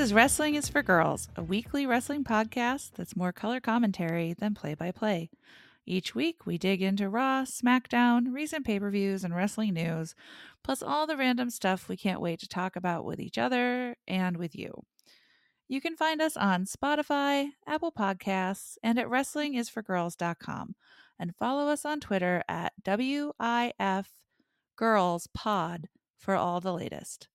Is Wrestling is for Girls, a weekly wrestling podcast that's more color commentary than play by play. Each week, we dig into Raw, SmackDown, recent pay per views, and wrestling news, plus all the random stuff we can't wait to talk about with each other and with you. You can find us on Spotify, Apple Podcasts, and at WrestlingIsForGirls.com, and follow us on Twitter at WIF Girls Pod for all the latest.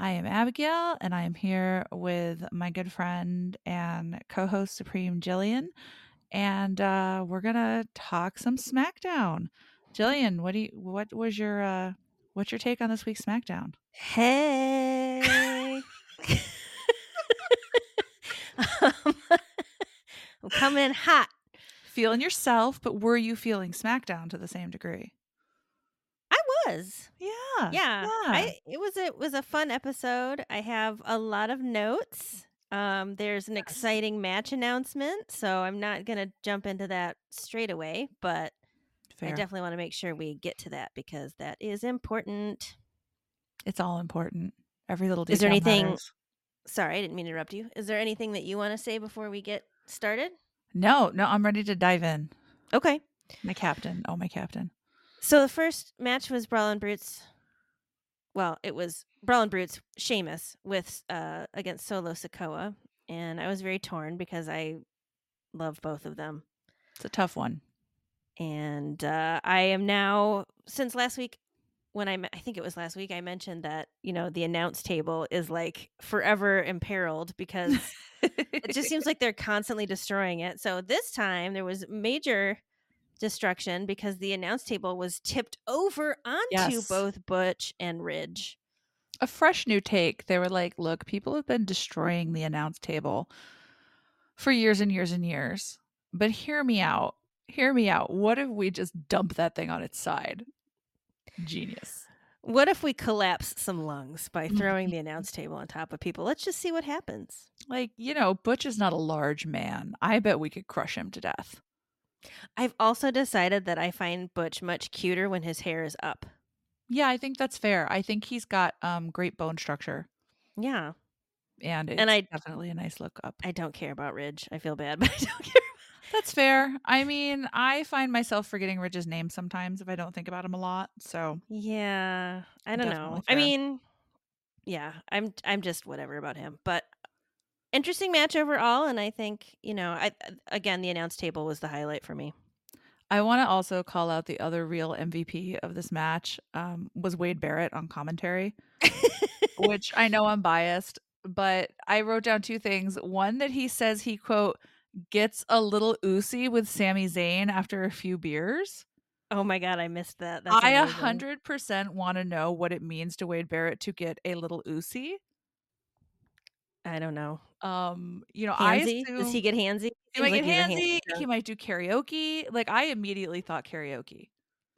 I am Abigail, and I am here with my good friend and co-host Supreme Jillian, and uh, we're gonna talk some SmackDown. Jillian, what do you? What was your? Uh, what's your take on this week's SmackDown? Hey. um, I'm coming in hot. Feeling yourself, but were you feeling SmackDown to the same degree? Was. Yeah, Yeah. I it was a it was a fun episode. I have a lot of notes. Um there's an exciting match announcement, so I'm not going to jump into that straight away, but Fair. I definitely want to make sure we get to that because that is important. it's all important. Every little detail Is there anything- matters. Sorry, I didn't mean to interrupt you. Is there anything that you want to say before we get started? No, no, I'm ready to dive in. Okay. My captain. Oh, my captain. So the first match was Brawling Brutes. Well, it was Brawling Brutes Sheamus with uh against Solo Sikoa, and I was very torn because I love both of them. It's a tough one. And uh, I am now since last week when I me- I think it was last week I mentioned that you know the announce table is like forever imperiled because it just seems like they're constantly destroying it. So this time there was major destruction because the announce table was tipped over onto Yes. both Butch and Ridge. a fresh new take. They were like, look, people have been destroying the announce table for years and years and years. But hear me out. Hear me out. What if we just dump that thing on its side? Genius. What if we collapse some lungs by throwing the announce table on top of people? Let's just see what happens. Like, you know, Butch is not a large man. I bet we could crush him to death. I've also decided that I find Butch much cuter when his hair is up. Yeah, I think that's fair. I think he's got um great bone structure Yeah, and it's And I- definitely a nice look up. I don't care about Ridge. I feel bad, but I don't care. That's fair. I mean, I find myself forgetting Ridge's name sometimes if I don't think about him a lot. So Yeah, I don't know. I mean, yeah, I'm I'm just whatever about him, but interesting match overall, and I think you know, I again the announce table was the highlight for me. I want to also call out the other real MVP of this match um, was Wade Barrett on commentary, which I know I'm biased, but I wrote down two things. One that he says he quote gets a little Ucey with Sami Zayn after a few beers. oh my god, I missed that. That's I a hundred percent want to know what it means to Wade Barrett to get a little Ucey. I don't know. Um, you know, I assume Does he get handsy? he might Seems get like handsy. handsy He might do karaoke. Like I immediately thought karaoke.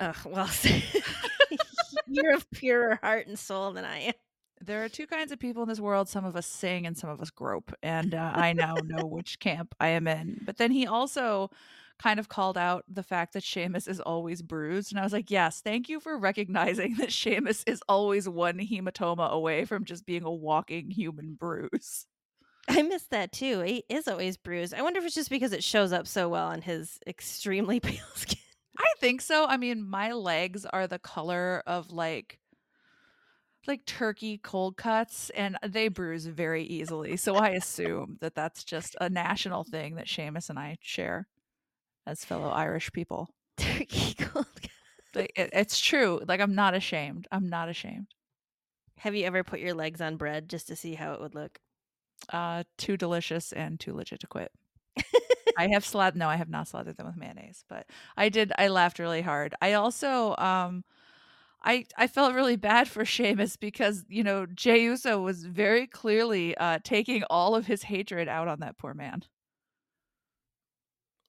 Ugh, well, you're of purer heart and soul than I am. There are two kinds of people in this world. Some of us sing and some of us grope. And uh, I now know which camp I am in. But then he also kind of called out the fact that Sheamus is always bruised. And I was like, yes, thank you for recognizing that Sheamus is always one hematoma away from just being a walking human bruise. I missed that too. He is always bruised. I wonder if it's just because it shows up so well on his extremely pale skin. I think so. I mean, my legs are the color of like like turkey cold cuts and they bruise very easily. So I assume that that's just a national thing that Sheamus and I share as fellow Irish people. Turkey cold. Like, it, it's true. Like I'm not ashamed. I'm not ashamed. Have you ever put your legs on bread just to see how it would look? Uh too delicious and too legit to quit. I have slathered no, I have not slathered them with mayonnaise, but I did I laughed really hard. I also um I I felt really bad for Sheamus because, you know, Jey Uso was very clearly uh taking all of his hatred out on that poor man.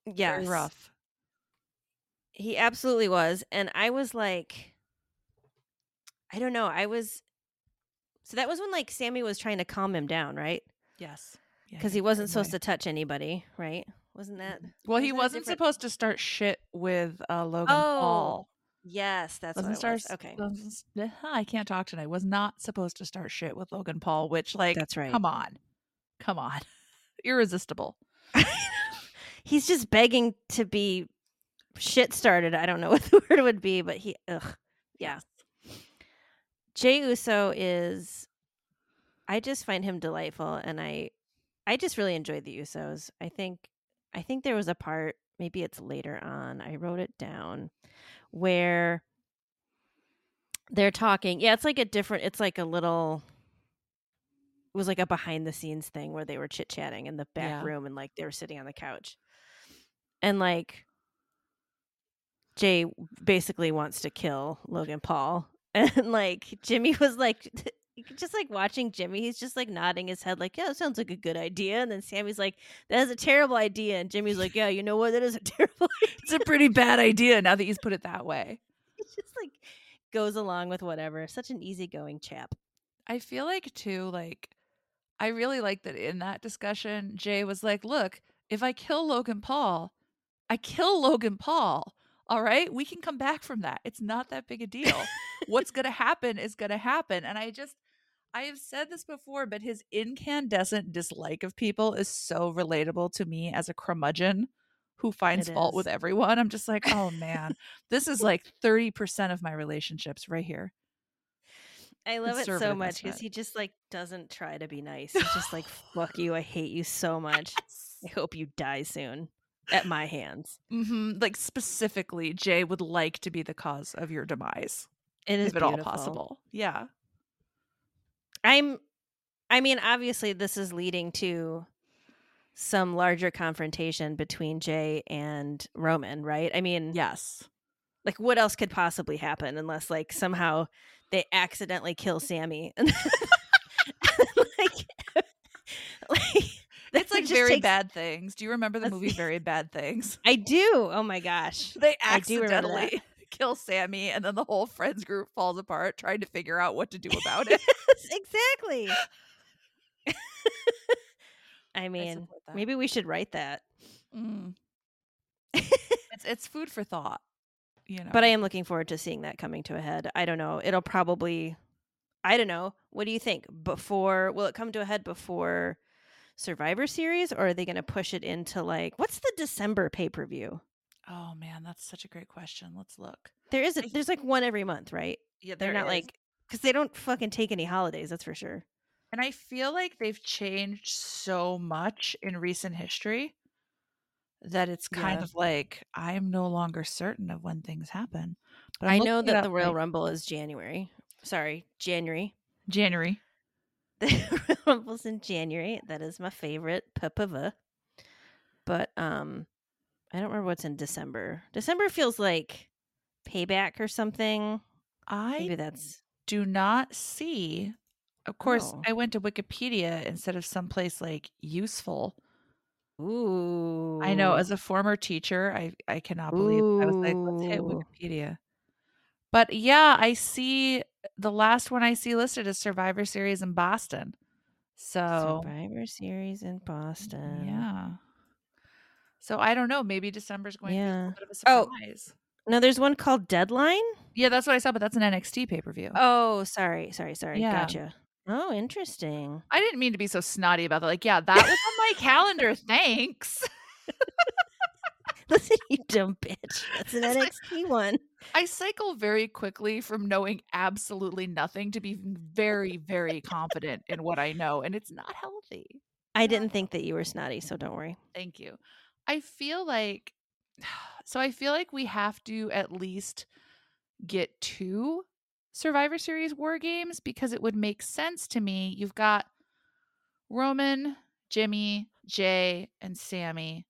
Yes. Very rough. He absolutely was. And I was like, I don't know. I was. So that was when like Sami was trying to calm him down, right? Yes. Because he wasn't supposed to touch anybody, right? Wasn't that? Well, he wasn't that wasn't different? supposed to start shit with uh Logan Oh. Paul. Yes, that's Wasn't what it was. Okay, was- I can't talk tonight. Was not supposed to start shit with Logan Paul, which like that's right. come on. Come on. Irresistible. He's just begging to be shit started. I don't know what the word would be, but he, ugh, yeah. Jey Uso is, I just find him delightful, and I, I just really enjoyed the Usos. I think, I think there was a part, maybe it's later on. I wrote it down, where they're talking. Yeah, it's like a different. It's like a little. It was like a behind the scenes thing where they were chit chatting in the back Yeah. room and like they were sitting on the couch, and like Jey basically wants to kill Logan Paul. And like Jimmy was like just like watching Jimmy, he's just like nodding his head like, Yeah, that sounds like a good idea. And then Sami's like, That is a terrible idea. And Jimmy's like, Yeah, you know what? That is a terrible idea. It's a pretty bad idea now that he's put it that way. He just like goes along with whatever. Such an easygoing chap. I feel like too, like I really like that in that discussion, Jey was like, "Look, if I kill Logan Paul, I kill Logan Paul. All right, we can come back from that. It's not that big a deal. What's gonna happen is gonna happen." And I just, I have said this before, but his incandescent dislike of people is so relatable to me as a curmudgeon who finds It fault is. with everyone. I'm just like, oh man, this is like thirty percent of my relationships right here. I love it so much because he just like doesn't try to be nice. He's just like, fuck you. I hate you so much. I hope you die soon at my hands. hmm Like specifically, Jey would like to be the cause of your demise, It is if at all possible. Yeah. I'm I mean, obviously this is leading to some larger confrontation between Jey and Roman, right? I mean, Yes. like what else could possibly happen unless like somehow they accidentally kill Sami and like like It's that like just very takes- bad things. Do you remember the movie Very Bad Things? I do. Oh my gosh. They I do remember that. accidentally kill Sami, and then the whole friends group falls apart trying to figure out what to do about it. exactly. I mean, that. maybe we should write that. Mm. it's it's food for thought. You know. But I am looking forward to seeing that coming to a head. I don't know. It'll probably I don't know. What do you think? Before will it come to a head before Survivor series or are they going to push it into like what's the December pay-per-view? oh man, that's such a great question. Let's look. There is a I- there's like one every month, right? Yeah, They're not like cuz they don't fucking take any holidays, that's for sure. And I feel like they've changed so much in recent history that it's kind Yeah. of like I am no longer certain of when things happen. But I I'm know that the Royal right- Rumble is January. Sorry, January. January. The Rumble's in January. That is my favorite PPV. But um I don't remember what's in December. December feels like payback or something. I Maybe that's do not see. Of course, Oh. I went to Wikipedia instead of someplace like useful. ooh. I know as a former teacher, I I cannot believe I was like, let's hit Wikipedia. But yeah, I see the last one I see listed is Survivor Series in Boston. So Survivor Series in Boston. yeah. So I don't know. Maybe December's going to be a Yeah. bit of a Oh. surprise. No, there's one called Deadline. Yeah, that's what I saw, but that's an NXT pay per view. Oh, sorry, sorry, sorry. Yeah. Gotcha. Oh, interesting. I didn't mean to be so snotty about that. Like, yeah, that was on my calendar. Thanks. Listen, you dumb bitch. That's an NXT one. I cycle very quickly from knowing absolutely nothing to be very, very confident in what I know, and it's not healthy. I didn't think that you were snotty, so don't worry. Thank you. I feel like, so I feel like we have to at least get two Survivor Series war games because it would make sense to me. You've got Roman, Jimmy, Jey, and Sami,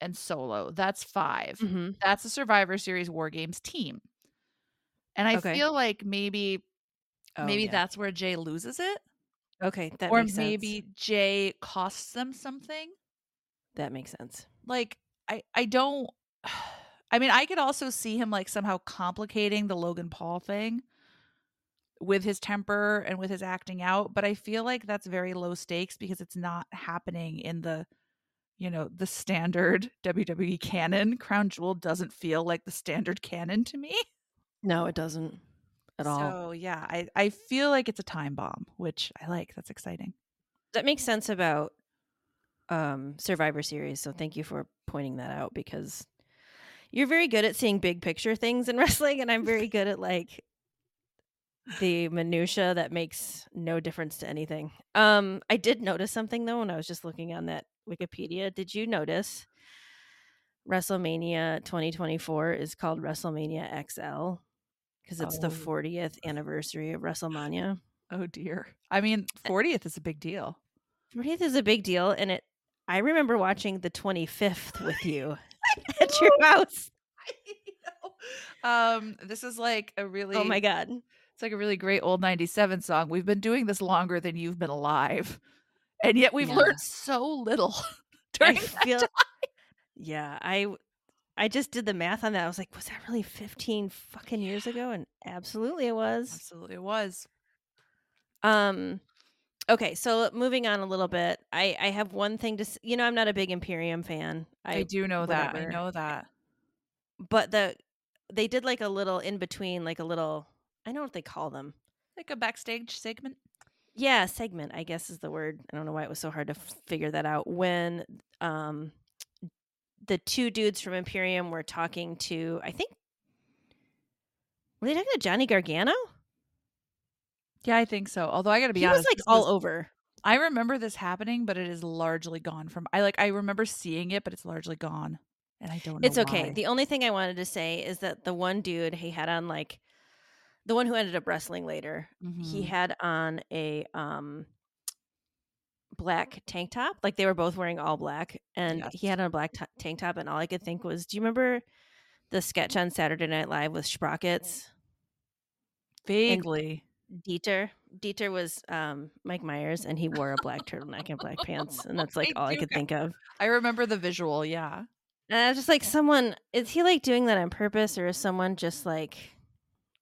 and Solo. That's 5 Mm-hmm. That's the Survivor Series war games team. And I Okay. feel like maybe maybe Oh, yeah. that's where Jey loses it, okay. That or makes sense. maybe Jey costs them something. that makes sense. like I I don't I mean I could also see him like somehow complicating the Logan Paul thing with his temper and with his acting out, but I feel like that's very low stakes because it's not happening in the you know, the standard WWE canon. Crown Jewel doesn't feel like the standard canon to me. No, it doesn't at all. So yeah, I, I feel like it's a time bomb, which I like. That's exciting. That makes sense about um Survivor series, so thank you for pointing that out because you're very good at seeing big picture things in wrestling and I'm very good at like the minutia that makes no difference to anything. Um I did notice something though when I was just looking on that Wikipedia. Did you notice WrestleMania 2024 is called WrestleMania XL because it's the Oh. 40th anniversary of WrestleMania. Oh dear. I mean, 40th is a big deal. 40th is a big deal and it I remember watching the 25th with you at your house. um, this is like a really Oh my god. It's like a really great old 97 song. We've been doing this longer than you've been alive. And yet we've Yeah. learned so little I during that feel time. Yeah, I just did the math on that. I was like, was that really 15 fucking years ago? And absolutely it was. Absolutely it was. Um okay, so moving on a little bit. I I have one thing to you know, I'm not a big Imperium fan. I, do know that. I know that. But the they did like a little in between like a little I know what they call them. Like a backstage segment. Yeah, segment, I guess is the word. I don't know why it was so hard to f- figure that out. When um the two dudes from Imperium were talking to I think were they talking to Johnny Gargano? Yeah, I think so. Although I got to be he honest, was like all is- over. I remember this happening, but it is largely gone from. I like. I remember seeing it, but it's largely gone, and I don't know. It's okay. why. The only thing I wanted to say is that the one dude he had on like the one who ended up wrestling later, he Mhm. had on a um black tank top. Like they were both wearing all black and he had on a black t- tank top and all I could think was, do you remember the sketch on Saturday Night Live with Sprockets? vaguely. Dieter. Dieter was um, Mike Myers, and he wore a black turtleneck and black pants, and that's like all I could think of. I remember the visual. Yeah. And I was just like, someone is he like doing that on purpose, or is someone just like,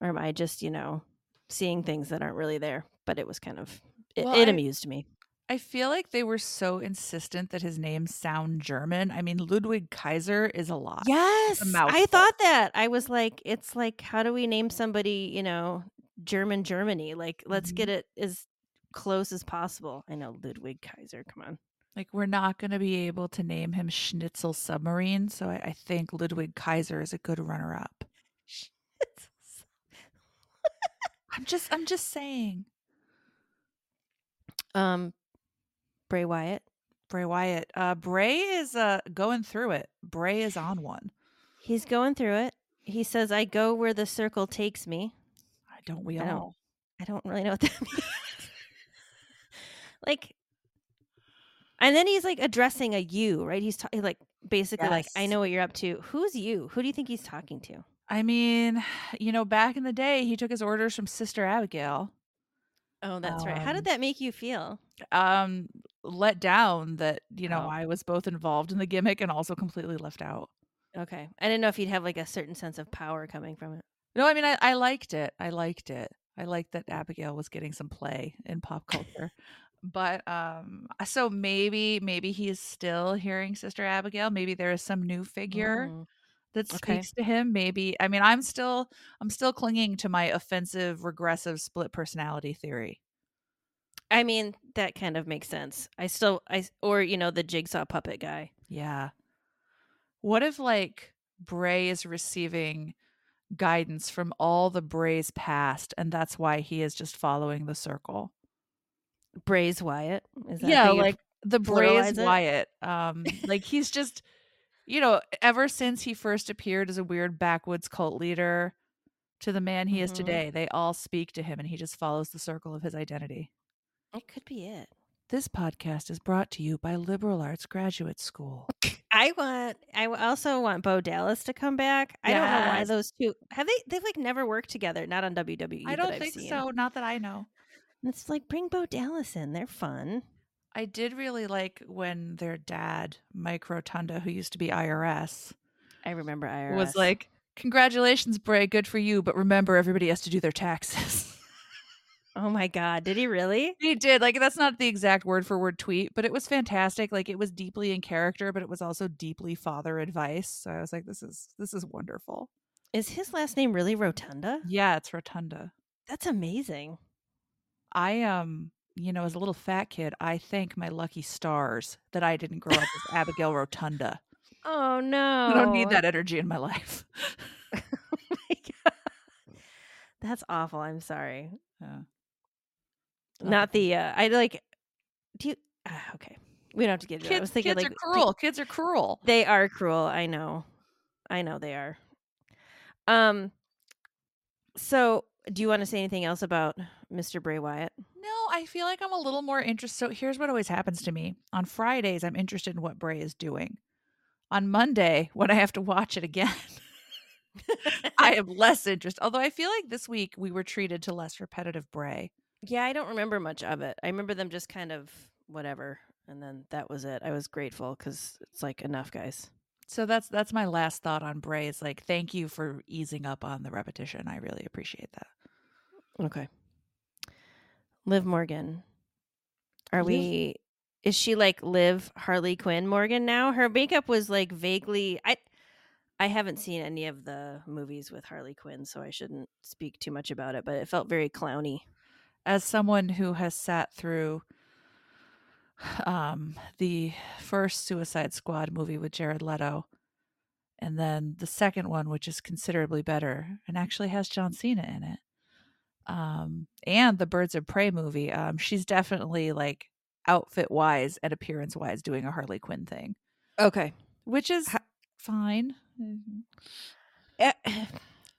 or am I just you know seeing things that aren't really there? But it was kind of it, Well, it I- amused me. I feel like they were so insistent that his name sound German. I mean, Ludwig Kaiser is a lot. Yes, I thought that. I was like, it's like, how do we name somebody? You know, German Germany. Like, let's Mhm. get it as close as possible. I know Ludwig Kaiser. Come on. Like we're not going to be able to name him Schnitzel Submarine, so I, I think Ludwig Kaiser is a good runner-up. I'm just, I'm just saying. um, Bray Wyatt. Bray Wyatt. Uh, Bray is uh going through it. Bray is on one. He's going through it. He says, "I go where the circle takes me." I don't we I don't- all? I don't really know what that means. like, and then he's like addressing a you, right? He's ta- like basically like, "I know what you're up to." Who's you? Who do you think he's talking to? I mean, you know, back in the day, he took his orders from Sister Abigail. Oh, that's right. How Um, did that make you feel? Um, let down that you know Oh. I was both involved in the gimmick and also completely left out. Okay, I didn't know if you'd have like a certain sense of power coming from it. No, I mean, I, I liked it. I liked it. I liked that Abigail was getting some play in pop culture. but um, so maybe maybe he is still hearing Sister Abigail. Maybe there is some new figure. Mm. That Okay. speaks to him maybe i mean i'm still i'm still clinging to my offensive regressive split personality theory I mean, that kind of makes sense. I still, i or you know, the jigsaw puppet guy. yeah what if like bray is receiving guidance from all the brays past and that's why he is just following the circle Bray's Wyatt. Is that yeah like the brays wyatt um like he's just you know ever since he first appeared as a weird backwoods cult leader to the man he is Mhm. today they all speak to him and he just follows the circle of his identity it could be it. This podcast is brought to you by Liberal Arts Graduate School. I want. I also want Bo Dallas to come back. I don't know why those two have they. They've like never worked together. Not on WWE. I don't think seen. so, not that I know. It's like bring Bo Dallas in. They're fun. I did really like when their dad, Mike Rotunda, who used to be IRS, I remember IRS was like, Congratulations, Bray, good for you, but remember everybody has to do their taxes. "Oh my god, did he really?" he did. Like, that's not the exact word for word tweet, but it was fantastic. Like, it was deeply in character, but it was also deeply father advice. So I was like, this is this is wonderful. Is his last name really Rotunda? Yeah, it's Rotunda. That's amazing. I um, you know, as a little fat kid, I thank my lucky stars that I didn't grow up as Abigail Rotunda. Oh no. I don't need that energy in my life. oh my God. That's awful. I'm sorry. Yeah. Not the uh I like do you uh, okay. We don't have to get into it. I was Kids, thinking kids like are do- cruel. Kids are cruel. They are cruel. I know. I know they are. Um so do you want to say anything else about Mr. Bray Wyatt? No, I feel like I'm a little more interested. So here's what always happens to me. On Fridays, I'm interested in what Bray is doing. On Monday, when I have to watch it again, I am less interested. Although I feel like this week we were treated to less repetitive Bray. Yeah, I don't remember much of it. I remember them just kind of whatever, and then that was it. I was grateful because it's like enough, guys. So that's that's my last thought on Bray. Is like, thank you for easing up on the repetition. I really appreciate that. Okay. Liv Morgan. Are Liv- we? Is she like Liv Harley Quinn Morgan now? Her makeup was like vaguely. I I haven't seen any of the movies with Harley Quinn, so I shouldn't speak too much about it. But it felt very clowny. As someone who has sat through um the first Suicide Squad movie with Jared Leto and then the second one which is considerably better and actually has John Cena in it. Um and the Birds of Prey movie, um she's definitely like outfit wise and appearance wise doing a Harley Quinn thing, Okay. which is fine. Mhm. Eh,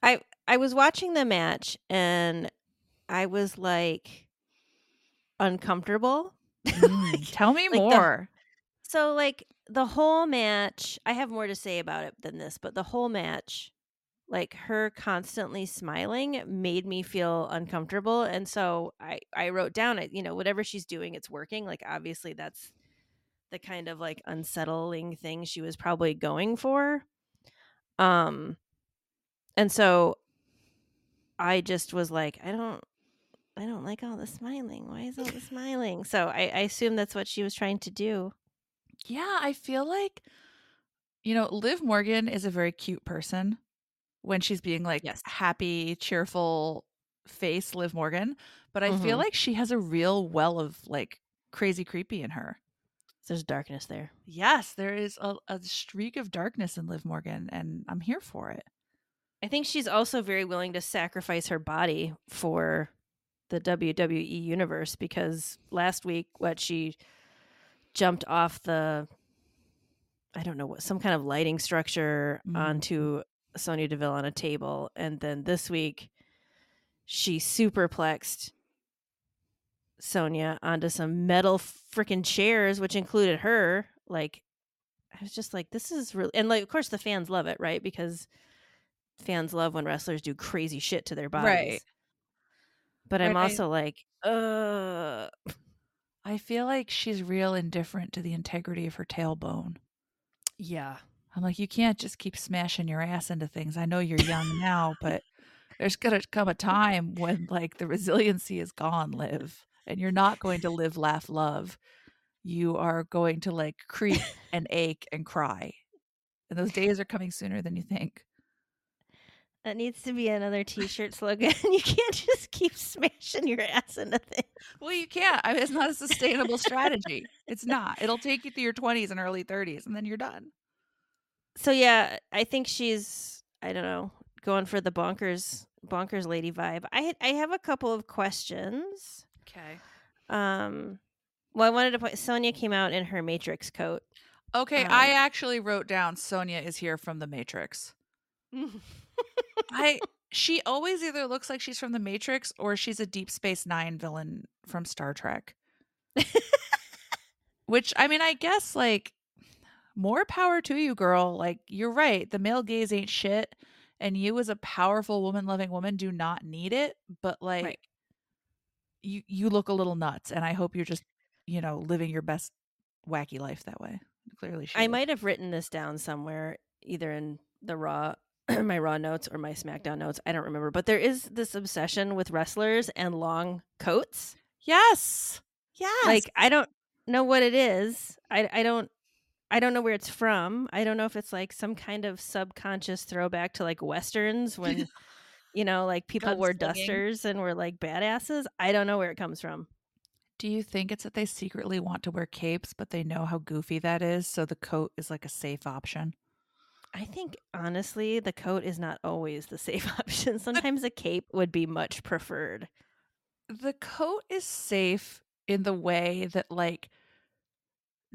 I I was watching the match and I was like uncomfortable. Mm, Tell me like the- more. So like the whole match, I have more to say about it than this, but the whole match, like her constantly smiling made me feel uncomfortable and so I I wrote down it, you know, whatever she's doing it's working. Like obviously that's the kind of like unsettling thing she was probably going for. Um and so I just was like, I don't I don't like all the smiling. Why is all the smiling? So I, I assume that's what she was trying to do. Yeah, I feel like you know, Liv Morgan is a very cute person when she's being like Yes. happy, cheerful face Liv Morgan, but I feel Mhm. like she has a real well of like crazy creepy in her. There's darkness there. Yes, there is a, a streak of darkness in Liv Morgan and I'm here for it. I think she's also very willing to sacrifice her body for the WWE universe because last week what she jumped off the I don't know what some kind of lighting structure Mhm. onto Sonya Deville on a table and then this week she superplexed Sonya onto some metal freaking chairs which included her like I was just like this is really and like of course the fans love it right because fans love when wrestlers do crazy shit to their bodies. Right. But I'm Right, I- also like, uh I feel like she's real indifferent to the integrity of her tailbone. yeah. I'm like, you can't just keep smashing your ass into things. I know you're young now, but there's gonna come a time when like the resiliency is gone, live, and you're not going to live, laugh, love. You are going to like creep and ache and cry. And those days are coming sooner than you think. That needs to be another t-shirt slogan. you can't just keep smashing your ass into things. Well, you can't. I mean, it's not a sustainable strategy. It's not. It'll take you through your 20s and early 30s, and then you're done. So yeah, I think she's I don't know, going for the bonkers bonkers lady vibe. I I have a couple of questions. Okay. Um well, I wanted to point Sonya came out in her Matrix coat. Okay, Um, I actually wrote down Sonya is here from the Matrix. I she always either looks like she's from the Matrix or she's a Deep Space 9 villain from Star Trek. Which I mean, I guess like more power to you, girl. Like you're right, the male gaze ain't shit and you as a powerful woman-loving woman do not need it, but like Right. you you look a little nuts and I hope you're just, you know, living your best wacky life that way. Clearly she I is. might have written this down somewhere, either in the raw my raw notes or my SmackDown notes. I don't remember, but there is this obsession with wrestlers and long coats. Yes. Yes. Like I don't know what it is. I I don't I don't know where it's from. I don't know if it's like some kind of subconscious throwback to like westerns when you know, like people wore Gunslinging. dusters and were like badasses. I don't know where it comes from. Do you think it's that they secretly want to wear capes, but they know how goofy that is, so the coat is like a safe option? I think honestly, the coat is not always the safe option. Sometimes a cape would be much preferred. The coat is safe in the way that like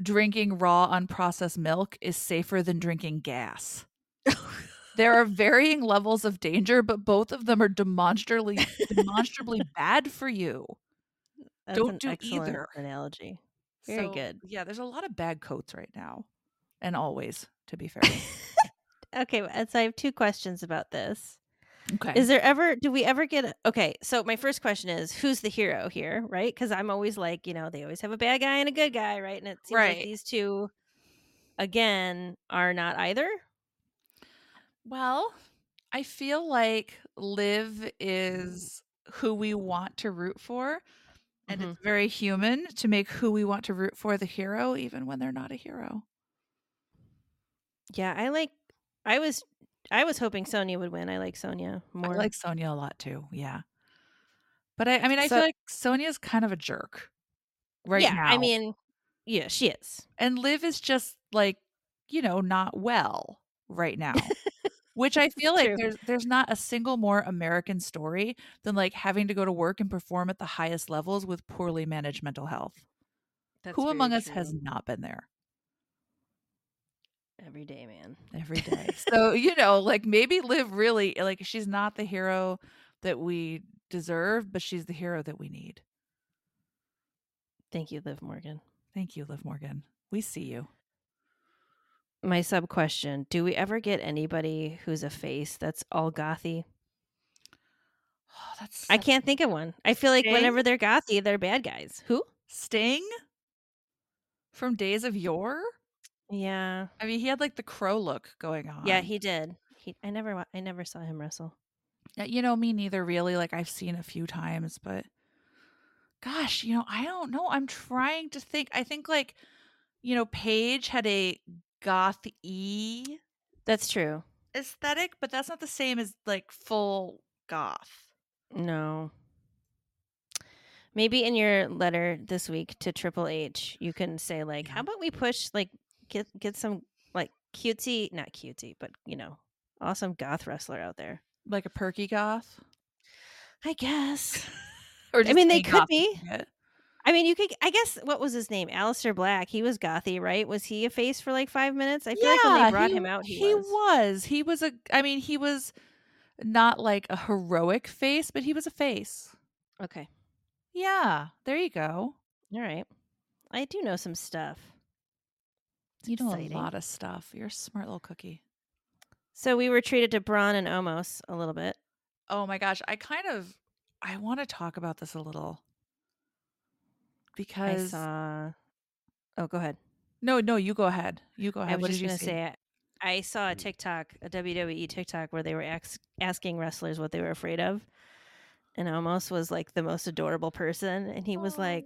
drinking raw unprocessed milk is safer than drinking gas. there are varying levels of danger, but both of them are demonstrably demonstrably bad for you. That's Don't do either. analogy. Very So, good. Yeah, there's a lot of bad coats right now. And always, to be fair. Okay, so I have two questions about this. Okay. Is there ever do we ever get okay? So my first question is who's the hero here, right? Because I'm always like, you know, they always have a bad guy and a good guy, right? And it seems Right. like these two, again, are not either. Well, I feel like Liv is who we want to root for. And Mhm. it's very human to make who we want to root for the hero, even when they're not a hero. Yeah, I like. I was, I was hoping Sonya would win. I like Sonya more. I like Sonya a lot too. Yeah. But I, I mean, I So- feel like Sonya's kind of a jerk right yeah, now. I mean, yeah, she is. and Liv is just like, you know, not well right now. Which I feel like there's there's not a single more American story than like having to go to work and perform at the highest levels with poorly managed mental health. That's Who among us has not been there every day, man? every day? so, you know, like maybe Liv really like she's not the hero that we deserve, but she's the hero that we need. Thank you, Liv Morgan. Thank you, Liv Morgan. We see you. My sub question: Do we ever get anybody who's a face that's all gothy? Oh, that's I can't think of one. I feel like Sting? whenever they're gothy, they're bad guys. Who? Sting from Days of Yore. Yeah, I mean, he had like the crow look going on. yeah, he did. He, I never, wa- I never saw him wrestle. You know, me neither, really. Like, I've seen a few times, but gosh, you know, I don't know. I'm trying to think. I think, like, you know, Paige had a goth e That's true. aesthetic, but that's not the same as like full goth. No. Maybe in your letter this week to Triple H, you can say like. "How about we push like get get some like cutesy, not cutesy, but you know, awesome goth wrestler out there." Like a perky goth. I guess. Or I mean, they could be. I mean, you could. I guess what was his name? Aleister Black. He was gothy, right? Was he a face for like five minutes? I feel like when they brought he, him out, he, he was. was. He was a. I mean, he was not like a heroic face, but he was a face. Okay, Yeah, there you go. all right. I do know some stuff. It's You know exciting. a lot of stuff. You're a smart little cookie. So we were treated to Braun and Omos a little bit. Oh my gosh, I kind of I want to talk about this a little I because saw. Oh, go ahead. no, no, you go ahead. You go I ahead. was what just you gonna say. I I saw a mm. TikTok, a WWE TikTok, where they were ax- asking wrestlers what they were afraid of, and Omos was like the most adorable person, and he was Aw. like,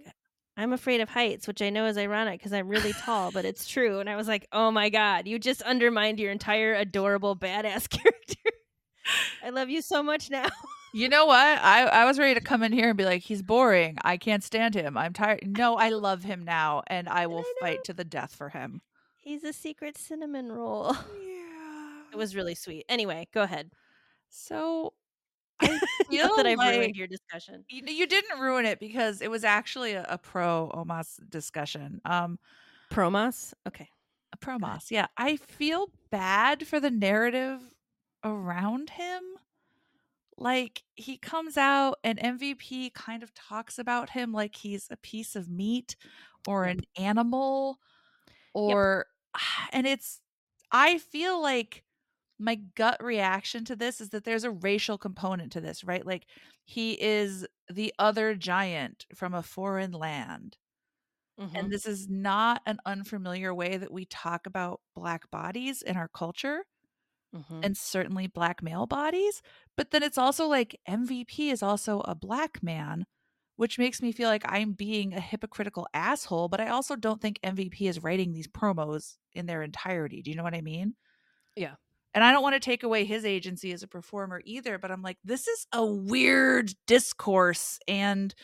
"I'm afraid of heights," which I know is ironic because I'm really tall, but it's true. And I was like, "Oh my god, you just undermined your entire adorable badass character." I love you so much now. You know what? I I was ready to come in here and be like, he's boring. I can't stand him. I'm tired. No, I love him now, and I will I fight to the death for him. He's a secret cinnamon roll. Yeah. It was really sweet. Anyway, go ahead. So I feel that I've like ruined your discussion. you, you didn't ruin it because it was actually a, a pro Omos discussion. Um, Promos. Okay. a promos. Yeah, I feel bad for the narrative around him. Like he comes out and MVP kind of talks about him like he's a piece of meat or an animal or and it's I feel like my gut reaction to this is that there's a racial component to this, right? Like he is the other giant from a foreign land. Mhm. And this is not an unfamiliar way that we talk about black bodies in our culture Mhm. and certainly black male bodies. But then it's also like MVP is also a black man which makes me feel like I'm being a hypocritical asshole. But I also don't think MVP is writing these promos in their entirety. Do you know what I mean? Yeah. And I don't want to take away his agency as a performer either, but I'm like, this is a weird discourse. And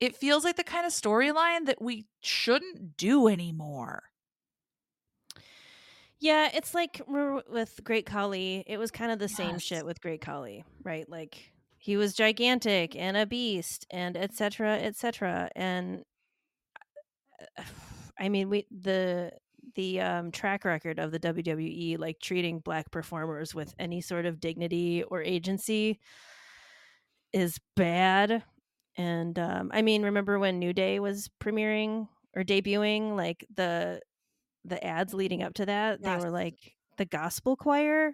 it feels like the kind of storyline that we shouldn't do anymore. Yeah, it's like with Great Khali, it was kind of the same shit with Great Khali, right? Like he was gigantic and a beast and etc etc and I mean we the the um, track record of the WWE like treating black performers with any sort of dignity or agency is bad. And um, I mean, remember when New Day was premiering or debuting? Like the the ads leading up to that, Yes. they were like the gospel choir,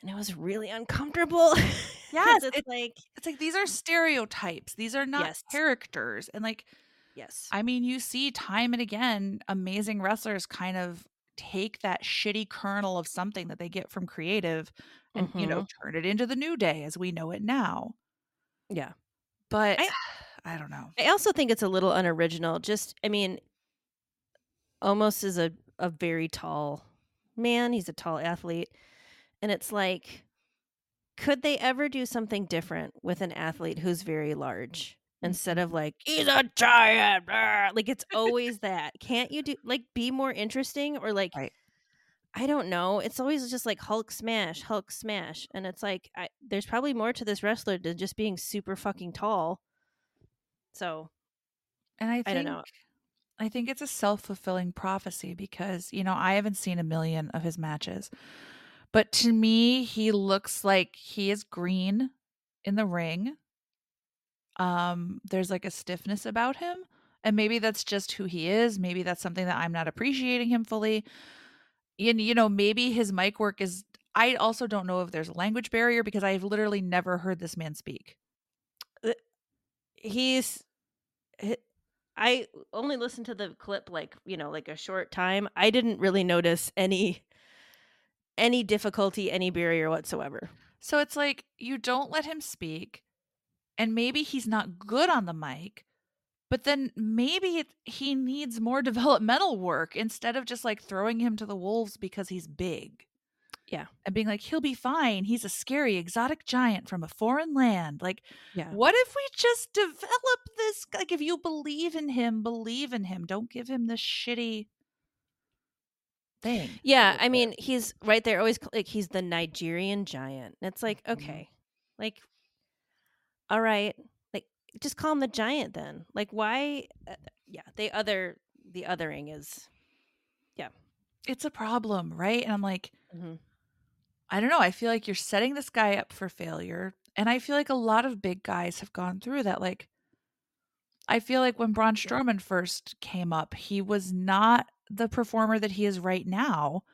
and it was really uncomfortable. Yes, it's it- like It's like these are stereotypes. These are not Yes. characters. And like, yes, I mean, you see time and again amazing wrestlers kind of take that shitty kernel of something that they get from creative and, you know, mm-hmm. turn it into the new day as we know it now. yeah. But I- I, don't know. I also think it's a little unoriginal. Just, I mean, Omos is a a very tall man. He's a tall athlete, and it's like, could they ever do something different with an athlete who's very mm. large instead of like he's a giant? Ah, like it's always that. Can't you do like be more interesting or like? Right. I don't know. It's always just like Hulk smash, Hulk smash, and it's like I, there's probably more to this wrestler than just being super fucking tall. So And I think I don't know. I think it's a self-fulfilling prophecy because, you know, I haven't seen a million of his matches. But to me, he looks like he is green in the ring. Um there's like a stiffness about him, and maybe that's just who he is. Maybe that's something that I'm not appreciating him fully. And you know, maybe his mic work is I also don't know if there's a language barrier because I've literally never heard this man speak. he's I only listened to the clip like, you know, like a short time. I didn't really notice any any difficulty, any barrier whatsoever. So it's like you don't let him speak, and maybe he's not good on the mic, but then maybe it, he needs more developmental work instead of just like throwing him to the wolves because he's big. Yeah. And being like, he'll be fine. He's a scary exotic giant from a foreign land. Like, Yeah. what if we just develop this? Like, if you believe in him, believe in him. Don't give him this shitty thing. Yeah, I mean, he's right there always like he's the Nigerian giant. And it's like, Mhm. okay. Like all right. Like just call him the giant then. Like why uh, yeah, the other the othering is yeah, it's a problem, right? And I'm like, Mhm. I don't know. I feel like you're setting this guy up for failure. And I feel like a lot of big guys have gone through that. Like, I feel like when Braun Strowman first came up, he was not the performer that he is right now.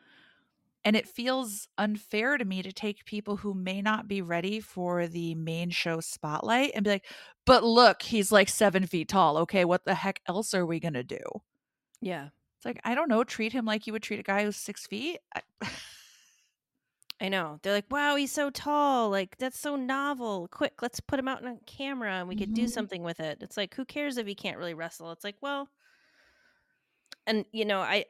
And it feels unfair to me to take people who may not be ready for the main show spotlight and be like, but look, he's like seven feet tall. Okay, what the heck else are we going to do? Yeah. It's like, I don't know, treat him like you would treat a guy who's six feet. I- I know. They're like, wow, he's so tall. Like, that's so novel. Quick, let's put him out on camera and we could do Mhm. something with it. It's like, who cares if he can't really wrestle? It's like, well, and you know, I,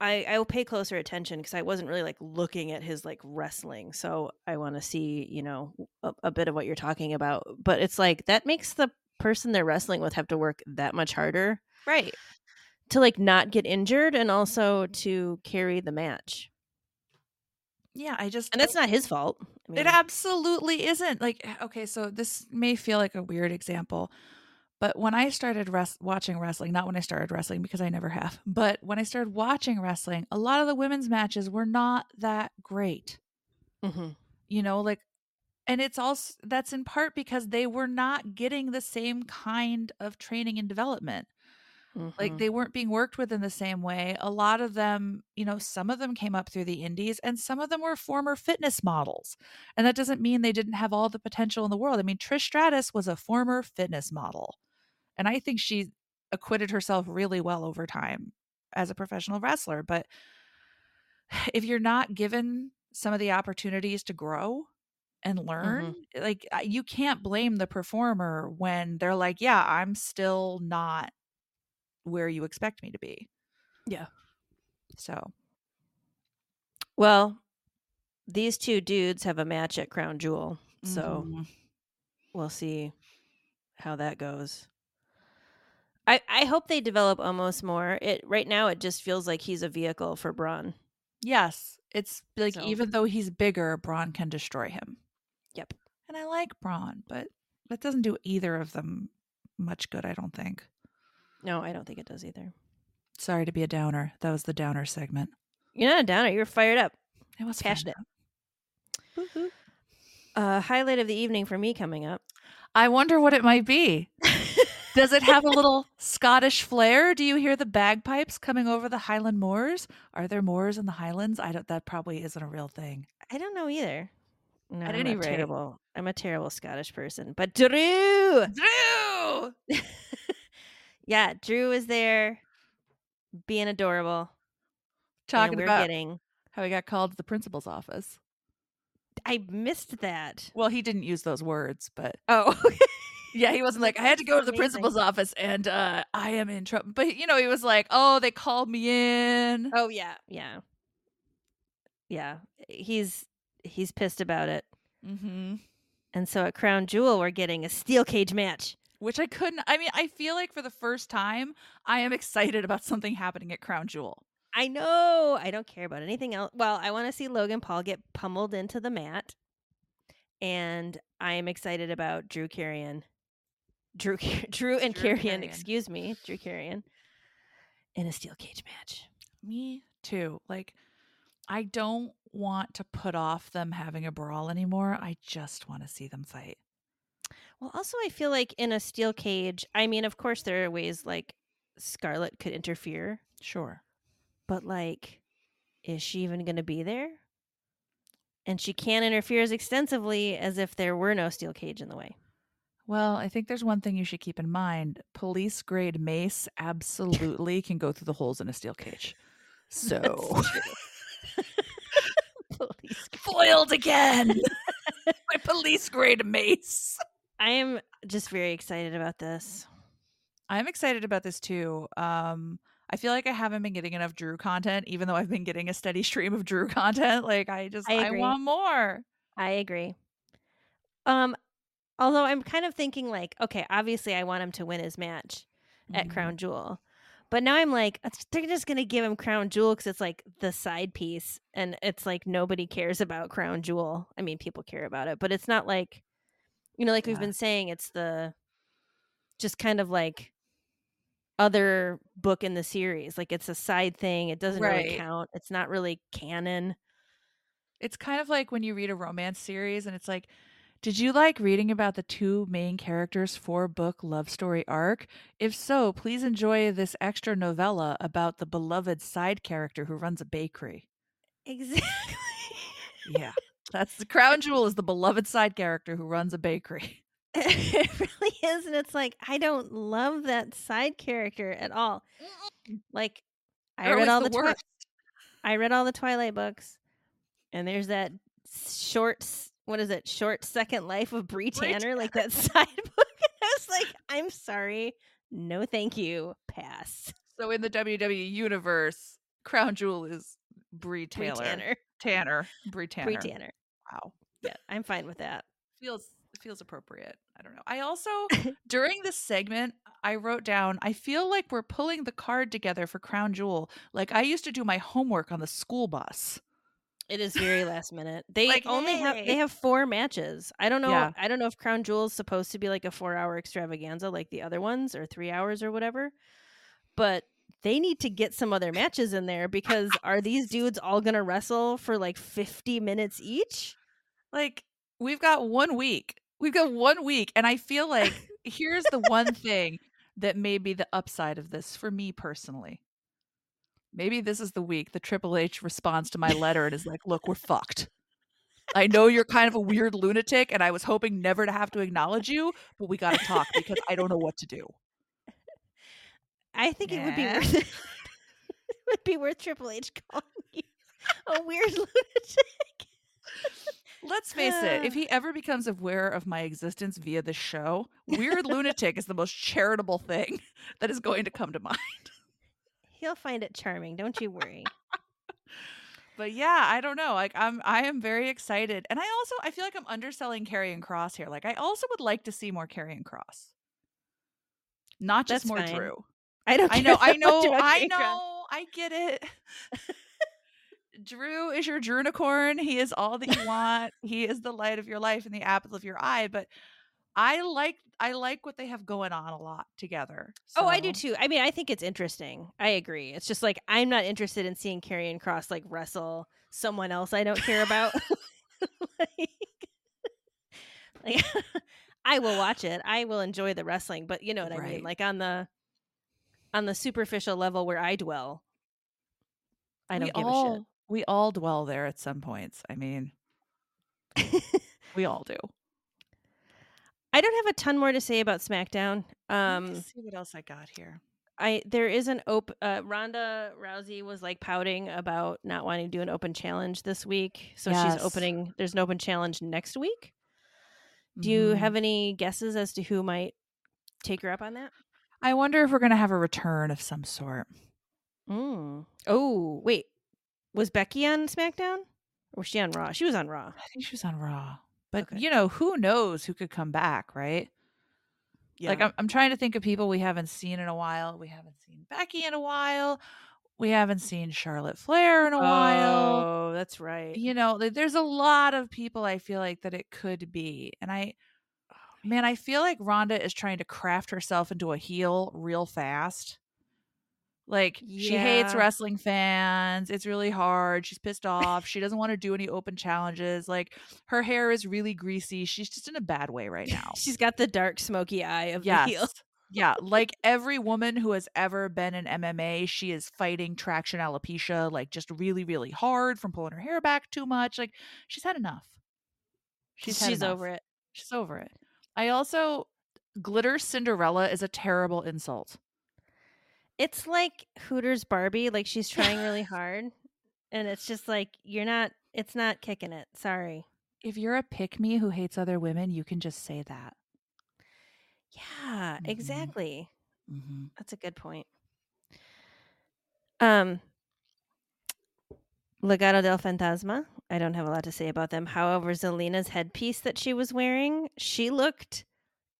I, I will pay closer attention because I wasn't really like looking at his like wrestling. So I want to see, you know, a, a bit of what you're talking about. But it's like that makes the person they're wrestling with have to work that much harder right. to like not get injured and also to carry the match. Yeah, I just And that's not his fault. I mean, It absolutely isn't. Like, eh, okay, so this may feel like a weird example, but when I started res- watching wrestling, not when I started wrestling because I never have, but when I started watching wrestling, a lot of the women's matches were not that great. mhm. You know, like, and it's also that's in part because they were not getting the same kind of training and development. Like Mhm. they weren't being worked with in the same way. A lot of them, you know, some of them came up through the indies and some of them were former fitness models. And that doesn't mean they didn't have all the potential in the world. I mean, Trish Stratus was a former fitness model. And I think she acquitted herself really well over time as a professional wrestler, but if you're not given some of the opportunities to grow, and learn. Mm-hmm. Like you can't blame the performer when they're like, "Yeah, I'm still not where you expect me to be." Yeah. So, well, these two dudes have a match at Crown Jewel, so mm-hmm. we'll see how that goes. I I hope they develop almost more. It right now it just feels like he's a vehicle for Braun. Yes, it's like so. even though he's bigger, Braun can destroy him. Yep. And I like Braun, but that doesn't do either of them much good, I don't think. No, I don't think it does either. Sorry to be a downer. That was the downer segment. You're not a downer. You're fired up. I was passionate. Uh, highlight of the evening for me coming up. I wonder what it might be. Does it have a little Scottish flair? Do you hear the bagpipes coming over the Highland moors? Are there moors in the Highlands? I don't. That probably isn't a real thing. I don't know either. No, At I'm any rate, terrible. I'm a terrible Scottish person. But Drew, Drew, yeah, Drew is there, being adorable. Talking about getting how he got called to the principal's office. I missed that. Well, he didn't use those words, but oh, yeah, he wasn't like I had to go to the principal's office and uh, I am in trouble. But you know, he was like, "Oh, they called me in." Oh yeah, yeah, yeah. He's he's pissed about it. Mm-hmm. And so at Crown Jewel, we're getting a steel cage match. Which I couldn't. I mean, I feel like for the first time, I am excited about something happening at Crown Jewel. I know. I don't care about anything else. Well, I want to see Logan Paul get pummeled into the mat. And I am excited about Drew Karrion. Drew Drew and Drew Karrion, excuse me, Drew Karrion in a steel cage match. Me too. Like I don't want to put off them having a brawl anymore. I just want to see them fight. Well, also, I feel like in a steel cage, I mean, of course, there are ways like Scarlett could interfere. Sure. But, like, is she even going to be there? And she can't interfere as extensively as if there were no steel cage in the way. Well, I think there's one thing you should keep in mind. Police grade mace absolutely can go through the holes in a steel cage. So police foiled again. My police grade mace. I am just very excited about this. I'm excited about this too. Um, I feel like I haven't been getting enough Drew content, even though I've been getting a steady stream of Drew content. Like I just I, I want more. I agree. Um, although I'm kind of thinking like, okay, obviously I want him to win his match mm-hmm. at Crown Jewel. But now I'm like, they're just gonna give him Crown Jewel because it's like the side piece, and it's like nobody cares about Crown Jewel. I mean, people care about it, but it's not like, you know, like yeah. we've been saying, it's the just kind of like other book in the series. Like it's a side thing. It doesn't right. really count. It's not really canon. It's kind of like when you read a romance series and it's like did you like reading about the two main characters' four book love story arc? If so, please enjoy this extra novella about the beloved side character who runs a bakery. Exactly. yeah. That's the crown jewel is the beloved side character who runs a bakery. It really is. And it's like, I don't love that side character at all. Like, I read all the, the twi- I read all the Twilight books, and there's that short what is it, Short Second Life of Bree Tanner, like that side book. I was like, I'm sorry, no, thank you, pass. So in the WWE universe, Crown Jewel is Brie Taylor, Bree Tanner, Tanner, Bree Tanner, Bree Tanner. Wow, yeah, I'm fine with that. Feels feels appropriate. I don't know. I also during this segment, I wrote down. I feel like we're pulling the card together for Crown Jewel, like I used to do my homework on the school bus. It is very last minute. They like, only hey. have they have four matches. I don't know. Yeah. I don't know if Crown Jewel is supposed to be like a four hour extravaganza like the other ones or three hours or whatever. But they need to get some other matches in there because are these dudes all gonna wrestle for like fifty minutes each? Like we've got one week. We've got one week, and I feel like here's the one thing that may be the upside of this for me personally maybe this is the week the Triple H responds to my letter and is like, look, we're fucked. I know you're kind of a weird lunatic, and I was hoping never to have to acknowledge you, but we got to talk because I don't know what to do. I think yeah. it would be worth it. it would be worth Triple H calling you a weird lunatic. Let's face it, if he ever becomes aware of my existence via the show, Weird Lunatic is the most charitable thing that is going to come to mind. He'll find it charming, don't you worry. but yeah, I don't know. Like I'm I am very excited. And I also I feel like I'm underselling Karrion Kross here. Like I also would like to see more Karrion Kross. Not just That's more fine. Drew. I don't I know, I know, I know. I get it. Drew is your Drunicorn. He is all that you want. he is the light of your life and the apple of your eye. But I like I like what they have going on a lot together. Oh, I do too. I mean, I think it's interesting. I agree. It's just like I'm not interested in seeing Karrion Kross like wrestle someone else I don't care about. like, like, I will watch it. I will enjoy the wrestling, but you know what I mean. Like on the on the superficial level where I dwell, I don't we give all, a shit. We all dwell there at some points. I mean, we all do. I don't have a ton more to say about SmackDown. Um, see what else I got here. I there is an open. Uh, Ronda Rousey was like pouting about not wanting to do an open challenge this week, so Yes. she's opening. There's an open challenge next week. Do you Mhm. have any guesses as to who might take her up on that? I wonder if we're gonna have a return of some sort. Mm. Oh wait, was Becky on SmackDown or was she on Raw? She was on Raw. I think she was on Raw. But Okay. you know, who knows who could come back, right? Like I'm, I'm trying to think of people we haven't seen in a while. We haven't seen Becky in a while. We haven't seen Charlotte Flair in a while. Oh, that's right. You know, there's a lot of people I feel like that it could be. And I oh, man, I feel like Ronda is trying to craft herself into a heel real fast. Like she hates wrestling fans. It's really hard. She's pissed off. she doesn't want to do any open challenges. Like her hair is really greasy. She's just in a bad way right now. She's got the dark, smoky eye of the Yes. heel. yeah, like every woman who has ever been in MMA, she is fighting traction alopecia like just really, really hard from pulling her hair back too much. Like she's had enough. She's, had enough. over it. She's over it. I also glitter Cinderella is a terrible insult. It's like Hooters Barbie, like she's trying really hard. And it's just like you're not it's not kicking it. Sorry. If you're a pick me who hates other women, you can just say that. Yeah, Mhm. exactly. Mm-hmm. That's a good point. Um Legado del Fantasma. I don't have a lot to say about them. However, Zelina's headpiece that she was wearing, she looked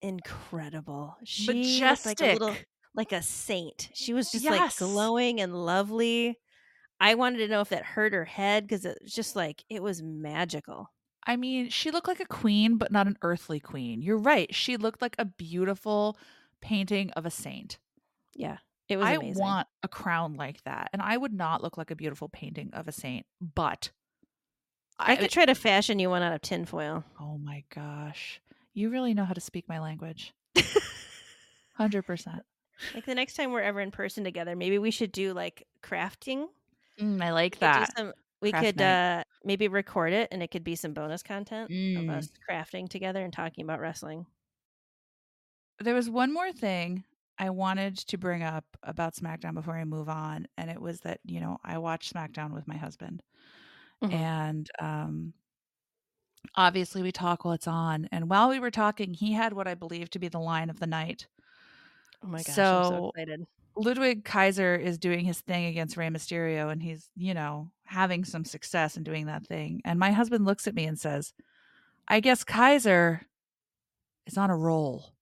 incredible. She looked like a little Majestic. Like a saint. She was just like glowing and lovely. I wanted to know if that hurt her head because it was just like it was magical. I mean, she looked like a queen, but not an earthly queen. You're right. She looked like a beautiful painting of a saint. Yeah, it was I amazing. want a crown like that. And I would not look like a beautiful painting of a saint, but I could try to fashion you one out of tinfoil. Oh my gosh. You really know how to speak my language. 100%. Like the next time we're ever in person together, maybe we should do like crafting. Mm, I like do that. some- we Craft could night. uh maybe record it and it could be some bonus content of Mm. us crafting together and talking about wrestling. There was one more thing I wanted to bring up about SmackDown before I move on. And it was that, you know, I watched SmackDown with my husband. Mhm. And um, obviously we talk while it's on. And while we were talking, he had what I believe to be the line of the night. Oh my gosh, I'm so So- excited. Ludwig Kaiser is doing his thing against Rey Mysterio and he's, you know, having some success in doing that thing. And my husband looks at me and says, I guess Kaiser is on a roll.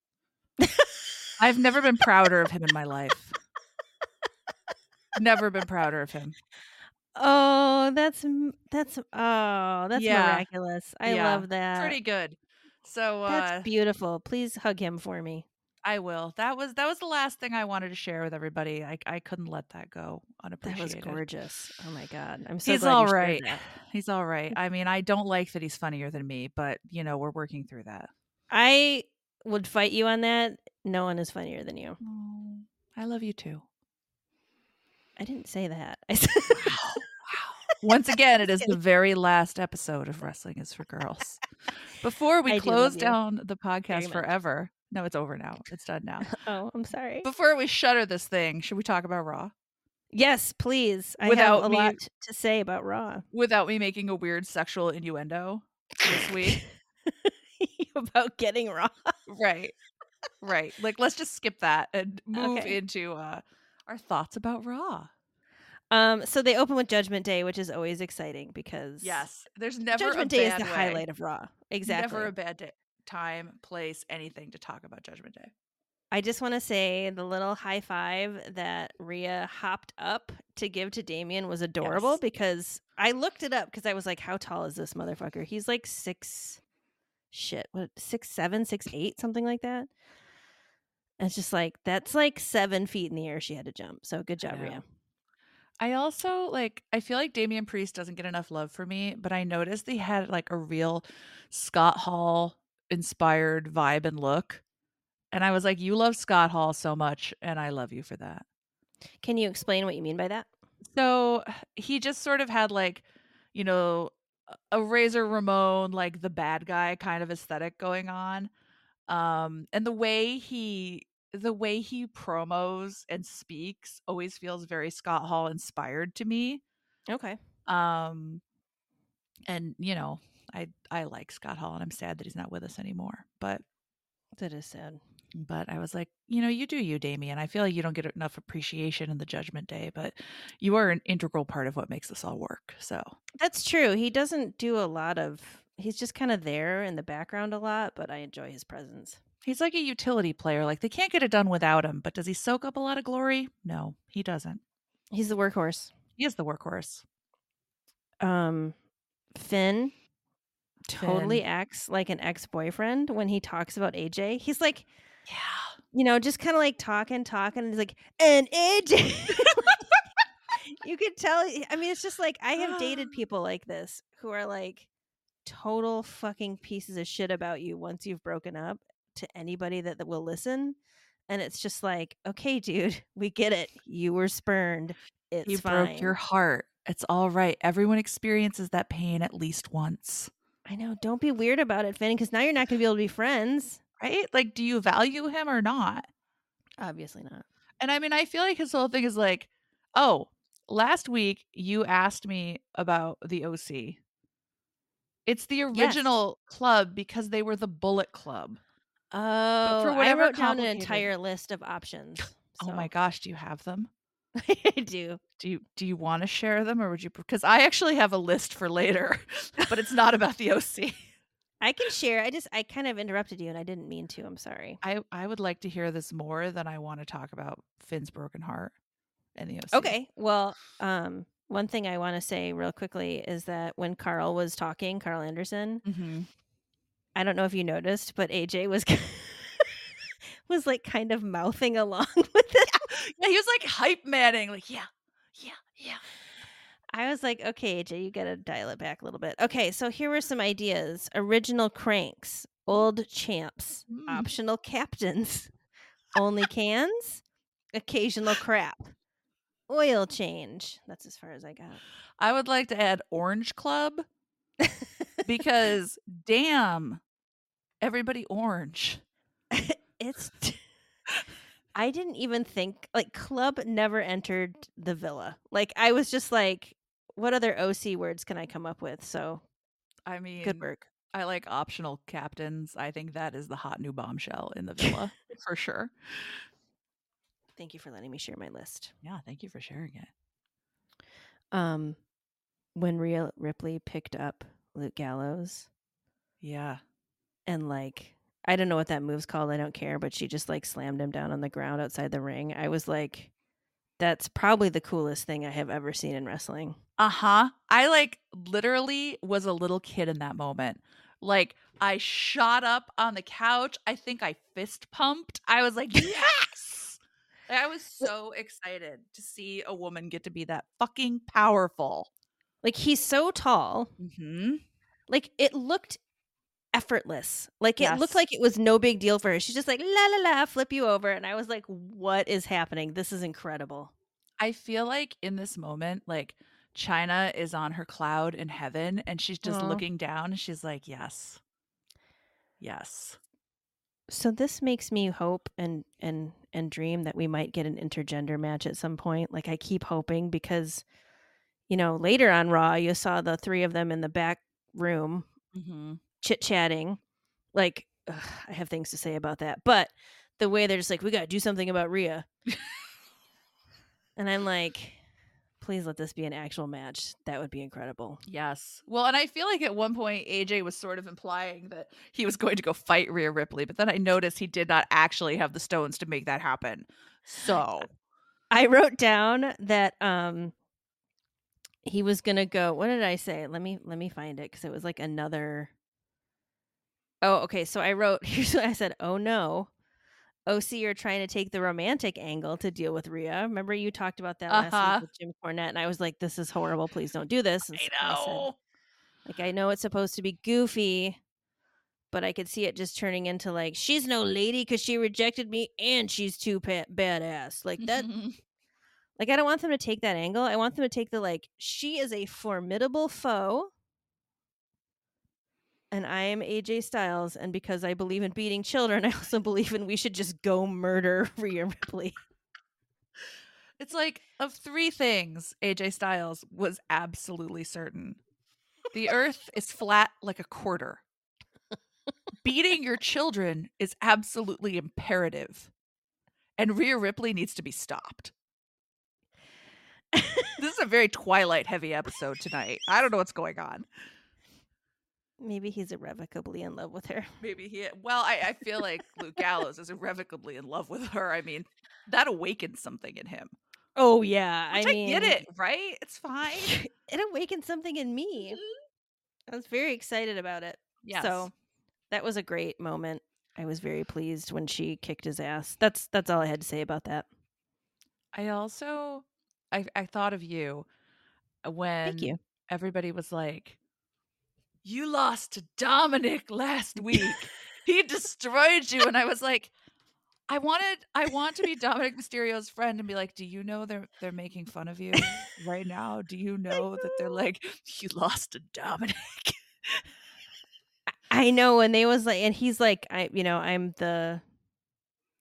I've never been prouder of him in my life. Never been prouder of him. Oh, that's that's oh, that's Yeah. miraculous. I Yeah. love that. Pretty good. So uh That's beautiful. Please hug him for me. I will. That was that was the last thing I wanted to share with everybody. I I couldn't let that go unappreciated. That was gorgeous. Oh my god. I'm so He's all right. He's all right. I mean, I don't like that he's funnier than me, but you know, we're working through that. I would fight you on that. No one is funnier than you. Oh, I love you too. I didn't say that. I said Once again, it is the very last episode of Wrestling is for Girls. Before we I close you. down the podcast forever, no, it's over now. It's done now. Oh, I'm sorry. Before we shutter this thing, should we talk about Raw Yes, please. I Without have a me- lot to say about Raw. without me making a weird sexual innuendo? this week. about getting raw. right. Right. Like let's just skip that and move Okay. into uh our thoughts about Raw. Um, so they open with Judgment Day, which is always exciting because Yes. There's never Judgment Day is the way. highlight of Raw. Exactly. Never a bad day, time, place, anything to talk about Judgment Day. I just want to say the little high five that Rhea hopped up to give to Damian was adorable Yes. because I looked it up because I was like, how tall is this motherfucker? He's like six, shit, what, six, seven, six, eight, something like that. And it's just like, that's like seven feet in the air she had to jump. So good job, know. Rhea. I also like I feel like Damian Priest doesn't get enough love for me, but I noticed he had like a real Scott Hall inspired vibe and look. And I was like, You love Scott Hall so much, and I love you for that. Can you explain what you mean by that? So he just sort of had like, you know, a Razor Ramon, like the bad guy kind of aesthetic going on. Um, and the way he the way he promos and speaks always feels very Scott Hall inspired to me. Okay. Um and you know, I I like Scott Hall and I'm sad that he's not with us anymore. But That is sad. but I was like, you know, you do you, Damian. I feel like you don't get enough appreciation in the judgment day, but you are an integral part of what makes this all work. So That's true. He doesn't do a lot of, he's just kind of there in the background a lot, but I enjoy his presence. he's like a utility player. Like they can't get it done without him, but does he soak up a lot of glory? No, he doesn't. He's the workhorse. He is the workhorse. um Finn totally Finn. acts like an ex-boyfriend when he talks about AJ. He's like, Yeah. you know, just kind of like talking, talking. And he's like, and AJ. you could tell. I mean, it's just like I have dated people like this who are like total fucking pieces of shit about you once you've broken up to anybody that, that will listen. And it's just like, okay, dude, we get it. You were spurned. It's he fine. broke your heart. It's all right. Everyone experiences that pain at least once. I know. Don't be weird about it, Finn, because now you're not going to be able to be friends. Right? Like, do you value him or not? Obviously not. And I mean, I feel like his whole thing is like, oh, last week you asked me about the OC. It's the original club because they were the Bullet Club. Oh, for I whatever wrote down an entire list of options. Oh my gosh, do you have them? I do. Do you do you want to share them or would you because I actually have a list for later, but it's not about the OC. I can share. I just I kind of interrupted you and I didn't mean to. I'm sorry. I I would like to hear this more than I want to talk about Finn's broken heart and the OC. Okay. Well, um one thing I want to say real quickly is that when Karl was talking, Karl Anderson, hmm I don't know if you noticed, but AJ was was like kind of mouthing along with it. Yeah, he was like hype manning, like yeah, yeah, yeah. I was like, okay, AJ, you got to dial it back a little bit. Okay, so here were some ideas original cranks, old champs, Mm. optional captains, only cans, occasional crap, oil change. That's as far as I got. I would like to add Orange Club because damn, everybody orange. It's. I didn't even think, like, club never entered the villa. Like, I was just like, what other OC words can I come up with? So I mean, good work. I like optional captains. I think that is the hot new bombshell in the villa for sure. Thank you for letting me share my list. Yeah, thank you for sharing it. um when Rhea Ripley picked up Luke Gallows Yeah. and like I don't know what that move's called, I don't care, but she just like slammed him down on the ground outside the ring. I was like that's probably the coolest thing I have ever seen in wrestling. Uh huh. I like literally was a little kid in that moment. Like I shot up on the couch. I think I fist pumped. I was like, yes. Like, I was so excited to see a woman get to be that fucking powerful. Like he's so tall. Mm-hmm. Like it looked effortless. Like it looked like it was no big deal for her. She's just like la la la flip you over and I was like what is happening? This is incredible. I feel like in this moment, like Chyna is on her cloud in heaven and she's just Aw. looking down and she's like, yes. Yes. So this makes me hope and and and dream that we might get an intergender match at some point. Like I keep hoping because you know, later on Raw you saw the three of them in the back room Mm-hmm. Chit chatting. Like, ugh, I have things to say about that, but the way they're just like, we got to do something about Rhea. and I'm like, please let this be an actual match. That would be incredible. Yes. Well, and I feel like at one point AJ was sort of implying that he was going to go fight Rhea Ripley, but then I noticed he did not actually have the stones to make that happen. So I wrote down that um he was gonna go. What did I say? Let me let me find it because it was like another. Oh, okay. So I wrote. Here's what I said. Oh no, OC you're trying to take the romantic angle to deal with Rhea. Remember you talked about that last Uh-huh. week with Jim Cornette, and I was like, "This is horrible. Please don't do this." And I I said, know. like I know it's supposed to be goofy, but I could see it just turning into like she's no lady because she rejected me and she's too pa- badass. Like that. like I don't want them to take that angle. I want them to take the like she is a formidable foe. And I am AJ Styles, and because I believe in beating children, I also believe in we should just go murder Rhea Ripley. It's like of three things AJ Styles was absolutely certain. The earth is flat like a quarter. Beating your children is absolutely imperative. And Rhea Ripley needs to be stopped. This is a very Twilight heavy episode tonight. I don't know what's going on. Maybe he's irrevocably in love with her. Maybe he, well, I, I feel like Luke Gallows is irrevocably in love with her. I mean, that awakens something in him. Oh yeah, I I, mean, get it, right? It's fine. it awakened something in me. I was very excited about it. Yeah. So that was a great moment. I was very pleased when she kicked his ass. That's that's all I had to say about that. I also I I thought of you uh, when Thank you. everybody was like, "You lost to Dominic last week. he destroyed you," and I was like, "I wanted I want to be Dominic Mysterio's friend and be like, do you know they're they're making fun of you right now? Do you know that they're like, you lost to Dominic?" I know, and they was like, and he's like, I, you know, I'm the,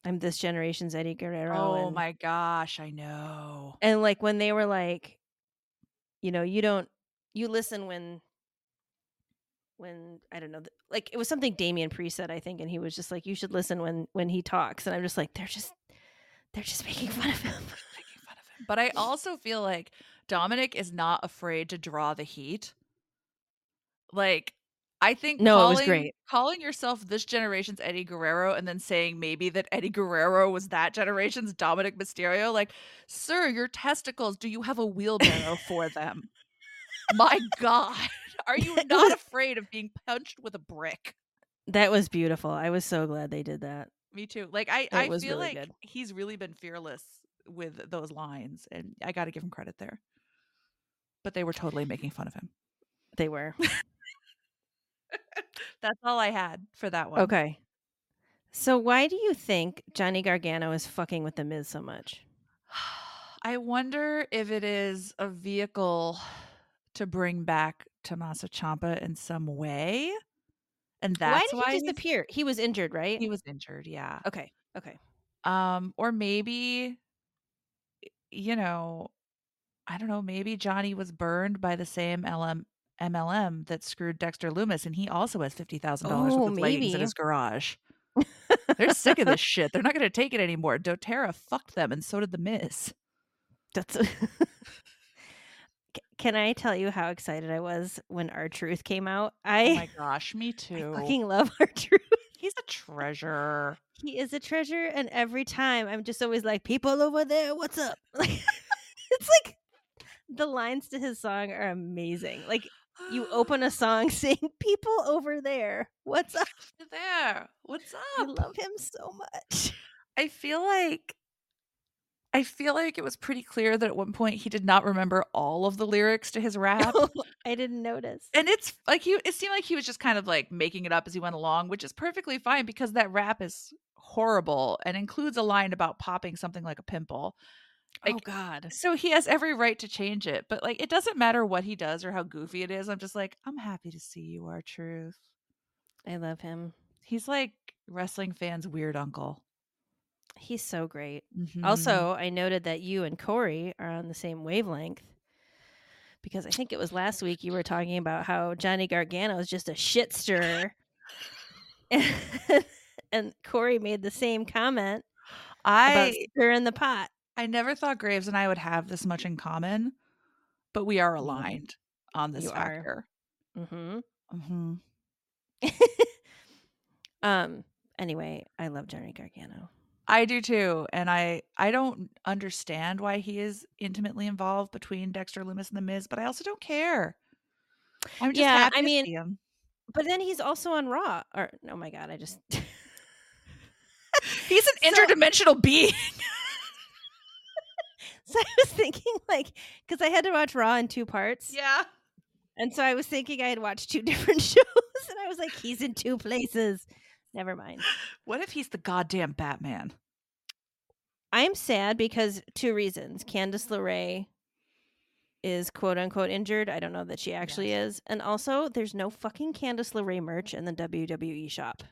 I'm this generation's Eddie Guerrero. oh and, my gosh, I know. And like when they were like, you know, you don't, you listen when, when I don't know, like it was something Damian Priest said, I think, and he was just like, you should listen when when he talks, and I'm just like, they're just, they're just making fun of him. making fun of him. But I also feel like Dominic is not afraid to draw the heat. Like, I think No, it was calling- great. Calling yourself this generation's Eddie Guerrero and then saying maybe that Eddie Guerrero was that generation's Dominic Mysterio, like, sir, your testicles, do you have a wheelbarrow for them? My God. Are you not afraid of being punched with a brick? That was beautiful. I was so glad they did that. Me too. Like I, It I feel really like good. he's really been fearless with those lines, and I got to give him credit there. But they were totally making fun of him. They were That's all I had for that one. okay. So why do you think Johnny Gargano is fucking with the Miz so much? I wonder if it is a vehicle to bring back Tommaso Ciampa in some way, and that's why why, he disappear? He was injured, right? he was injured. Yeah. okay. Okay. Um, or maybe, you know, I don't know. Maybe Johnny was burned by the same LM MLM that screwed Dexter Lumis, and he also has fifty thousand dollars Oh, worth of leggings in his garage. They're sick of this shit. They're not going to take it anymore. DoTerra fucked them, and so did the Miz. That's. C- Can I tell you how excited I was when R-Truth came out? Oh I, my gosh, me I too. fucking love R-Truth. He's a treasure. He is a treasure, and every time I'm just always like, "People over there, what's up?" Like, it's like the lines to his song are amazing. Like you open a song saying, "People over there, what's up?" there. What's up? I love him so much. I feel like I feel like it was pretty clear that at one point he did not remember all of the lyrics to his rap. I didn't notice. and it's like he it seemed like he was just kind of like making it up as he went along, which is perfectly fine because that rap is horrible and includes a line about popping something like a pimple. oh God. So he has every right to change it, but like it doesn't matter what he does or how goofy it is. I'm just like, I'm happy to see you R-Truth. I love him. He's like wrestling fans' weird uncle. He's so great. Mhm. Also, I noted that you and Corey are on the same wavelength because I think it was last week you were talking about how Johnny Gargano is just a shit stirrer. and, and Corey made the same comment about I stirring the pot. I never thought Graves and I would have this much in common, but we are Mhm. aligned on this You are. factor. hmm hmm um. Anyway, I love Johnny Gargano. I do too, and I I don't understand why he is intimately involved between Dexter Lumis and the Miz, but I also don't care. I'm just Yeah, happy I to mean- see him. But then he's also on Raw. Or oh my god, I just He's an So- interdimensional being. so I was thinking like because I had to watch Raw in two parts. yeah. And so I was thinking I had watched two different shows, and I was like, he's in two places. Never mind. What if he's the goddamn Batman? I'm sad because two reasons. Candice LeRae is quote unquote injured. I don't know that she actually Yes. is. And also, there's no fucking Candice LeRae merch in the WWE shop.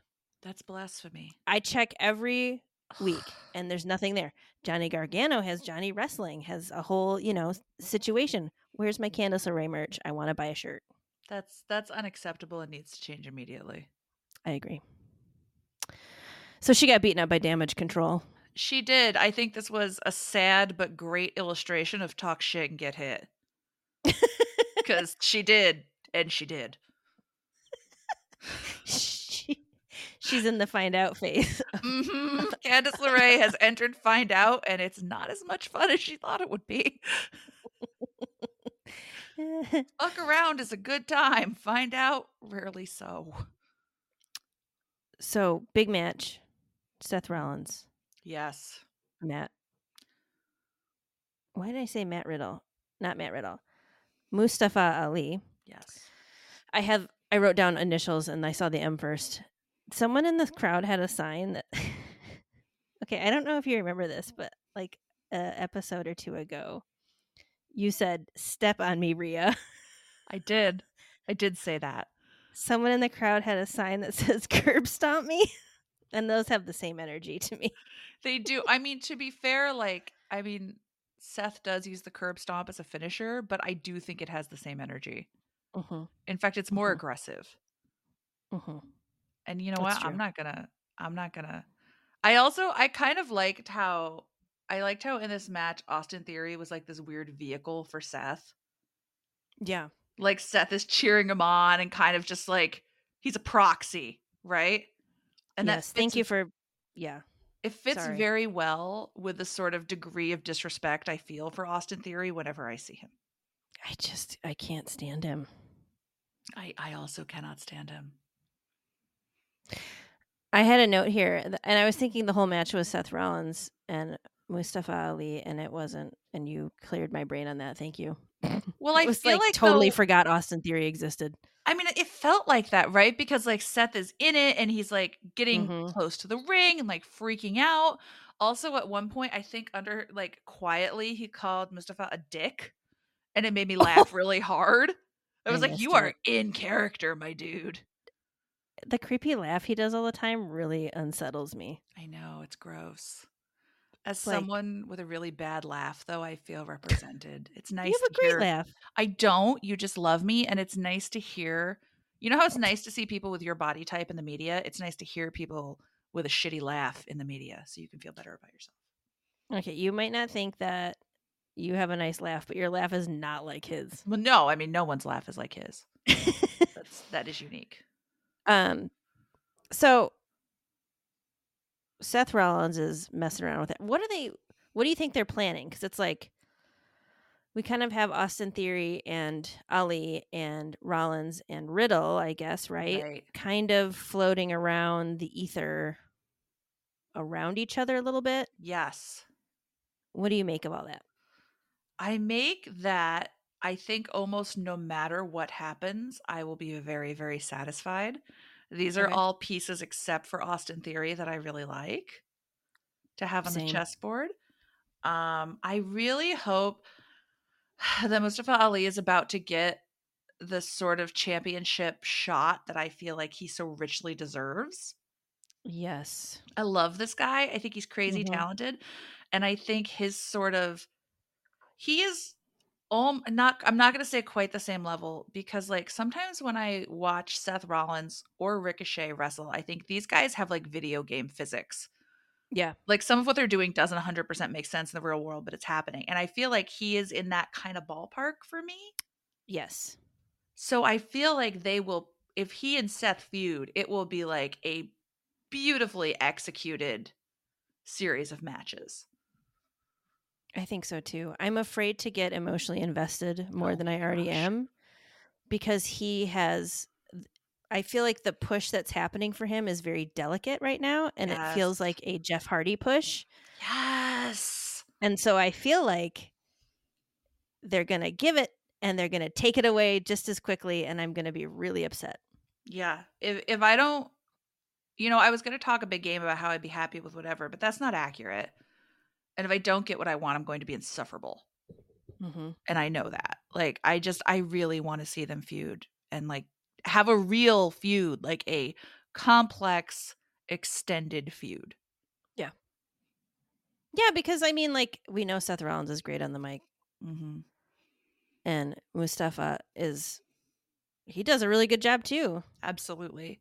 That's blasphemy. I check every week and there's nothing there. Johnny Gargano has Johnny Wrestling, has a whole, you know, situation. Where's my Candice LeRae merch? I want to buy a shirt. That's that's unacceptable and needs to change immediately. I agree. So she got beaten up by Damage CTRL. She did. I think this was a sad but great illustration of talk shit and get hit. Because she did, and she did. she, she's in the find out phase. hmm Candice LeRae has entered Find Out, and it's not as much fun as she thought it would be. Fuck around is a good time. Find Out, rarely so. so big match. Seth Rollins, Yes. Matt. Why did I say Matt Riddle? Not Matt Riddle. Mustafa Ali. Yes. I have I wrote down initials and I saw the M first. Someone in the crowd had a sign that Okay, I don't know if you remember this, but like a episode or two ago, you said step on me, Rhea. I did. I did say that. Someone in the crowd had a sign that says curb stomp me. And those have the same energy to me. They do. I mean, to be fair, like, I mean, Seth does use the curb stomp as a finisher, but I do think it has the same energy. Mm-hmm. In fact, it's more Mhm. aggressive. Mm-hmm. And you know That's what? true. I'm not gonna. I'm not gonna. I also I kind of liked how I liked how in this match Austin Theory was like this weird vehicle for Seth. Yeah. Like Seth is cheering him on and kind of just like he's a proxy, right? And yes. that Thank you for yeah. It fits sorry. very well with the sort of degree of disrespect I feel for Austin Theory whenever I see him. I just I can't stand him. I I also cannot stand him. I had a note here, and I was thinking the whole match was Seth Rollins and Mustafa Ali, and it wasn't. And you cleared my brain on that. Thank you. Well, I was feel like, like totally though- forgot Austin Theory existed. I mean, it felt like that, right? Because like Seth is in it and he's like getting Mhm. close to the ring and like freaking out. Also, at one point, I think under like quietly, he called Mustafa a dick, and it made me laugh really hard. I I was like, missed "You are in character, my dude." The creepy laugh he does all the time really unsettles me. I know it's gross. As someone with a really bad laugh, though, I feel represented. It's nice. you have a great hear- laugh. I don't. You just love me, and it's nice to hear. You know how it's nice to see people with your body type in the media. It's nice to hear people with a shitty laugh in the media, so you can feel better about yourself. Okay, you might not think that you have a nice laugh, but your laugh is not like his. Well, no, I mean, no one's laugh is like his. That's that is unique. um, so Seth Rollins is messing around with it. What are they? What do you think they're planning? Because it's like we kind of have Austin Theory and Ali and Rollins and Riddle, I guess, right? Kind of floating around the ether around each other a little bit. Yes, What do you make of all that? I make that. I think almost no matter what happens, I will be very, very satisfied. These are Okay. all pieces except for Austin Theory that I really like to have on Same. the chessboard. Um, I really hope that Mustafa Ali is about to get the sort of championship shot that I feel like he so richly deserves. Yes. I love this guy. I think he's crazy Mhm. talented. And I think his sort of he is Um, not I'm not gonna say quite the same level because like sometimes when I watch Seth Rollins or Ricochet wrestle, I think these guys have like video game physics. Yeah. Like some of what they're doing doesn't 100% make sense in the real world, but it's happening. And I feel like he is in that kind of ballpark for me. Yes. So I feel like they will if he and Seth feud, it will be like a beautifully executed series of matches. I think so too. I'm afraid to get emotionally invested more Oh than I already gosh. am because he has I feel like the push that's happening for him is very delicate right now and it feels like a Jeff Hardy push. Yes. And so I feel like they're going to give it and they're going to take it away just as quickly and I'm going to be really upset. Yeah. If if I don't you know, I was going to talk a big game about how I'd be happy with whatever, but that's not accurate. And if I don't get what I want, I'm going to be insufferable. Mm-hmm. And I know that. Like I just I really want to see them feud and like have a real feud, like a complex extended feud. Yeah, Yeah. because I mean like we know Seth Rollins is great on the mic Mhm. and Mustafa is he does a really good job too. Absolutely.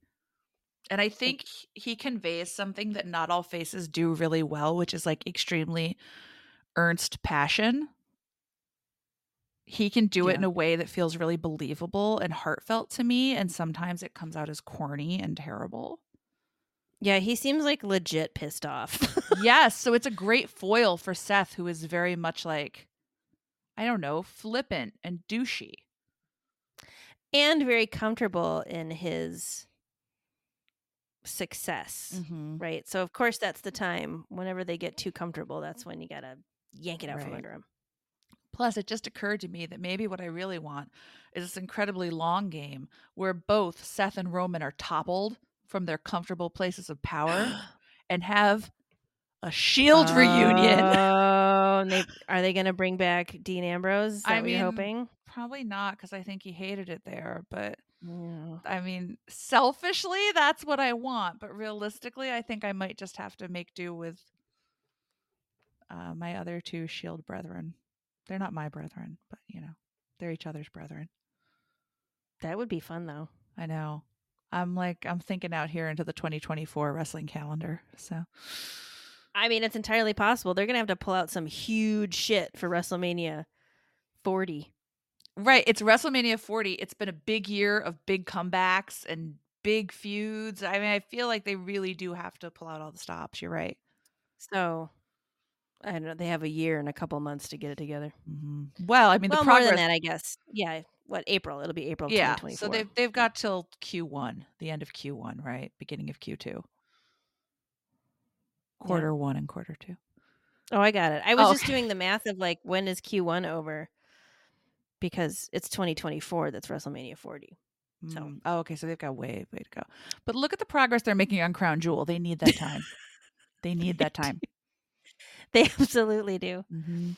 And I think he- conveys something that not all faces do really well, which is like extremely earnest passion. He can do it in a way that feels really believable and heartfelt to me. And sometimes it comes out as corny and terrible. Yeah, he seems like legit pissed off. yes. So it's a great foil for Seth, who is very much like, I don't know, flippant and douchey. and very comfortable in his success, Mm-hmm. right? So of course that's the time whenever they get too comfortable, that's when you got to yank it out from under them. Plus, it just occurred to me that maybe what I really want is this incredibly long game where both Seth and Roman are toppled from their comfortable places of power and have a shield reunion. Oh, they are they going to bring back Dean Ambrose? Is I mean, hoping? Probably not because I think he hated it there. But Yeah. I mean, selfishly, that's what I want. But realistically, I think I might just have to make do with uh, my other two shield brethren. They're not my brethren, but you know, they're each other's brethren. That would be fun though. I know. I'm like I'm thinking out here into the 2024 wrestling calendar. So I mean, it's entirely possible. They're going to have to pull out some huge shit for WrestleMania 40. Right, it's WrestleMania 40. It's been a big year of big comebacks and big feuds. I mean, I feel like they really do have to pull out all the stops. You're right. So, I don't know. They have a year and a couple months to get it together. hmm Well, I mean, well, the more progress. than that, I guess. Yeah. What April? It'll be April. yeah, 2024. so they've they've got till Q1, the end of Q1, right? Beginning of Q2. Quarter one and quarter two. Oh, I got it. I was Oh, just okay. doing the math of like when is Q1 over because it's 2024 that's WrestleMania 40. So- Mm, oh, okay. So they've got way, way to go. But look at the progress they're making on Crown Jewel. They need that time. they need that time. They absolutely do. hmm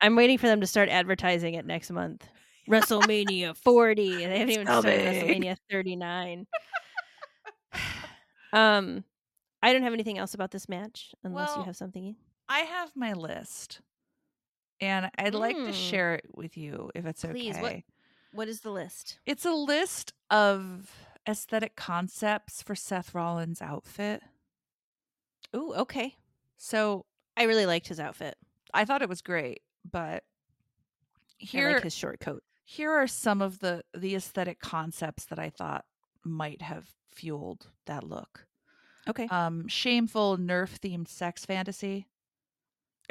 I'm waiting for them to start advertising it next month. WrestleMania 40. They haven't even started. WrestleMania 39. um, I don't have anything else about this match unless you have something. I have my list, and I'd like to Mm. share it with you if it's Please, okay. what- What is the list? It's a list of aesthetic concepts for Seth Rollins' outfit. Ooh, okay. So I really liked his outfit. I thought it was great, but here like his short coat. here are some of the the aesthetic concepts that I thought might have fueled that look. Okay. Um, shameful Nerf themed sex fantasy.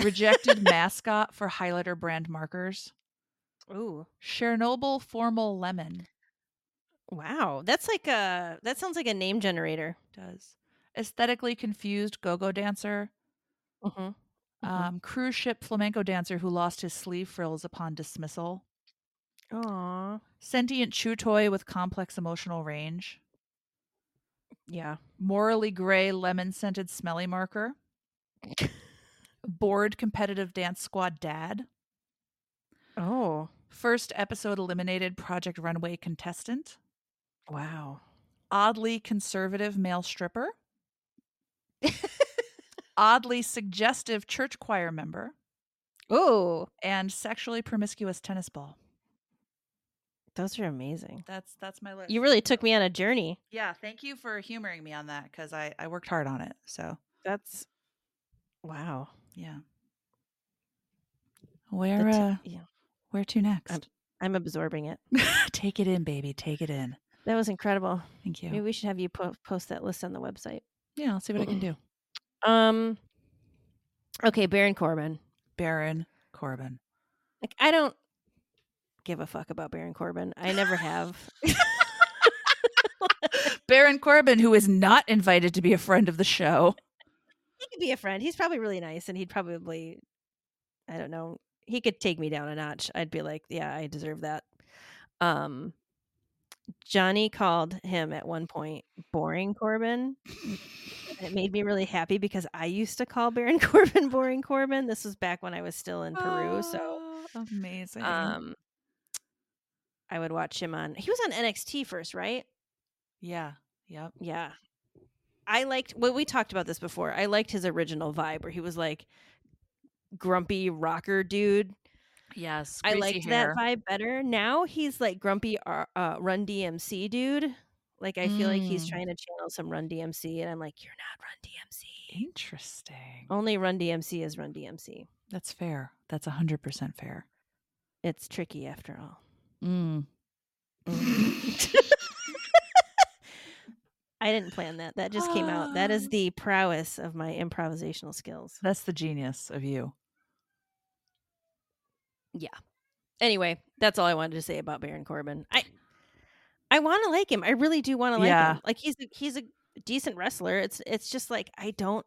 Rejected mascot for highlighter brand markers. Ooh. Chernobyl formal lemon Wow. That's like a that sounds like a name generator. does. Aesthetically confused go-go dancer. Mhm. Mhm. Um, cruise ship flamenco dancer who lost his sleeve frills upon dismissal. Aw. Sentient chew toy with complex emotional range. Yeah. Morally gray lemon scented smelly marker. Bored competitive dance squad dad. Oh. First episode eliminated Project Runway contestant. Wow. Oddly conservative male stripper. Oddly suggestive church choir member. Oh, and sexually promiscuous tennis ball. those are amazing. That's that's my list. You really took me on a journey. Yeah, thank you for humoring me on that because I I worked hard on it. So That's wow. Yeah. Where That's- uh yeah, where to next? I'm- I'm absorbing it. Take it in, baby. Take it in. That was incredible. Thank you. Maybe we should have you po- post that list on the website. Yeah, I'll see what I can do. Um. Okay, Baron Corbin. Baron Corbin. Like I don't give a fuck about Baron Corbin. I never have. Baron Corbin, who is not invited to be a friend of the show. He could be a friend. He's probably really nice, and he'd probably, I don't know, he could take me down a notch. I'd be like, yeah, I deserve that. Um, Johnny called him at one point boring Corbin. and it made me really happy because I used to call Baron Corbin boring Corbin. This was back when I was still in Peru, so Oh, amazing. um, I would watch him on. He was on NXT first, right? yeah. Yep. Yeah. I liked well, we talked about this before. I liked his original vibe where he was like grumpy rocker dude. Yes. I liked hair. that vibe better. Now he's like grumpy uh, Run DMC dude. Like I feel like he's Mm. trying to channel some Run DMC, and I'm like, you're not Run DMC. Interesting. Only Run DMC is Run DMC. That's fair. That's 100% fair. It's tricky after all. Mm. I didn't plan that. That just came out. That is Ah. the prowess of my improvisational skills. That's the genius of you. Yeah. Anyway, that's all I wanted to say about Baron Corbin. I I want to like him. I really do want to like Yeah. him. Like he's a, he's a decent wrestler. It's it's just like I don't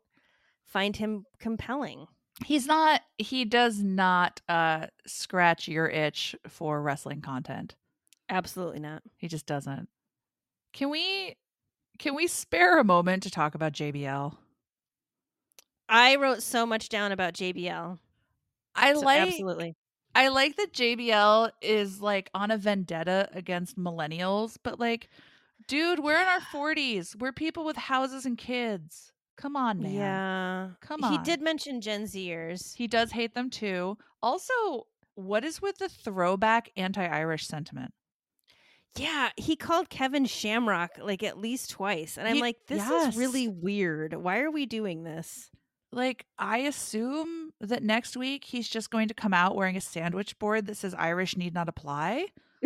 find him compelling. He's not, he does not uh, scratch your itch for wrestling content. Absolutely not. He just doesn't. Can we, can we spare a moment to talk about JBL? I wrote so much down about JBL. I So like absolutely. I like that JBL is like on a vendetta against millennials, but like, dude, we're in our 40s. We're people with houses and kids. Come on, man. Yeah. Come on. He did mention Gen Zers. He does hate them too. Also, what is with the throwback anti Irish sentiment? Yeah, he called Kevin Shamrock like at least twice. And I'm He- like, this yes. is really weird. Why are we doing this? Like, I assume that next week he's just going to come out wearing a sandwich board that says Irish need not apply.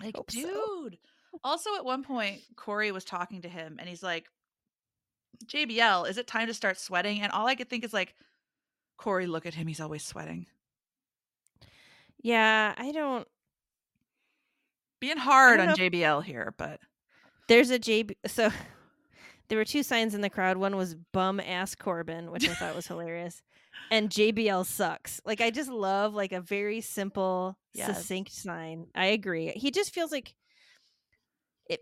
like, hope so. dude. Also, at one point, Corey was talking to him and he's like, JBL, is it time to start sweating? And all I could think is like, Corey, look at him. He's always sweating. Yeah, I don't Being hard on know JBL here, but There's a JB. So there were two signs in the crowd. One was bum ass Corbin, which I thought was hilarious, and JBL sucks. Like I just love like a very simple, Yes. succinct sign. I agree. He just feels like it.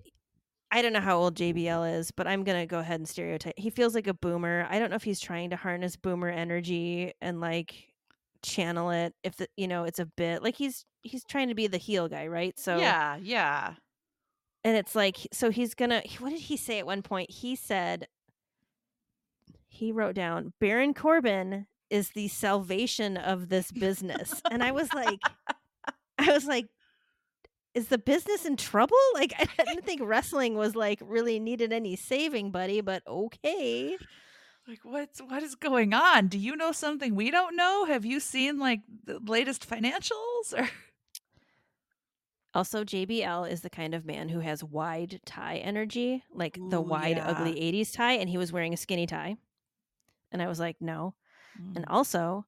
I don't know how old JBL is, but I'm gonna go ahead and stereotype. He feels like a boomer. I don't know if he's trying to harness boomer energy and like channel it. If the you know it's a bit like he's he's trying to be the heel guy, right? So yeah, yeah. and it's like so he's gonna what did he say at one point he said he wrote down baron corbin is the salvation of this business and i was like i was like is the business in trouble like i didn't think wrestling was like really needed any saving buddy but okay Like what's what is going on? Do you know something we don't know? Have you seen like the latest financials or also jbl is the kind of man who has wide tie energy like the wide yeah. ugly 80s tie and he was wearing a skinny tie and i was like no Mm. And also,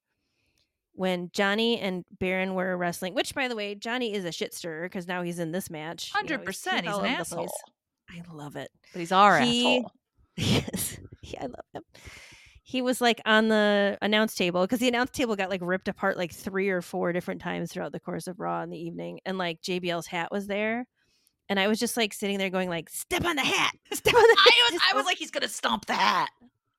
when Johnny and Baron were wrestling, which by the way, Johnny is a shit stirrer because now he's in this match. you know, Hundred percent, he's all an over the place. asshole. I love it. But he's our He- asshole. Yes, yeah, I love him. He was like on the announce table because the announce table got like ripped apart like three or four different times throughout the course of Raw in the evening, and like JBL's hat was there, and I was just like sitting there going like, "Step on the hat, step on the hat." I was I was like, he's gonna stomp the hat.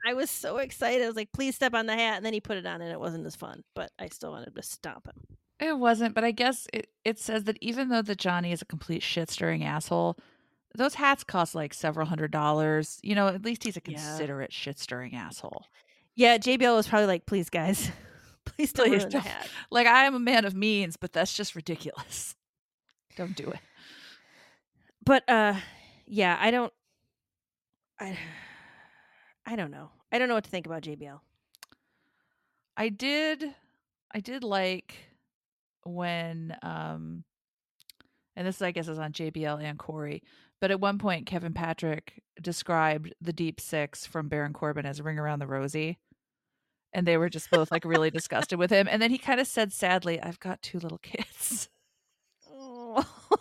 I was so excited. I was like, please step on the hat. And then he put it on and it wasn't as fun, but I still wanted to stomp him. It wasn't, but I guess it, it says that even though the Johnny is a complete shit stirring asshole, those hats cost like several hundred dollars. You know, at least he's a Yeah. considerate shit stirring asshole. Yeah, JBL was probably like, please, guys, Please don't Please ruin don't. the hat. Like I am a man of means, but that's just ridiculous. Don't do it. But uh yeah, I don't I I don't know. I don't know what to think about JBL. I did I did like when um and this I guess is on JBL and Corey, but at one point Kevin Patrick described the deep six from Baron Corbin as ring around the rosy. And they were just both like really disgusted with him. And then he kind of said sadly, I've got two little kids. Oh.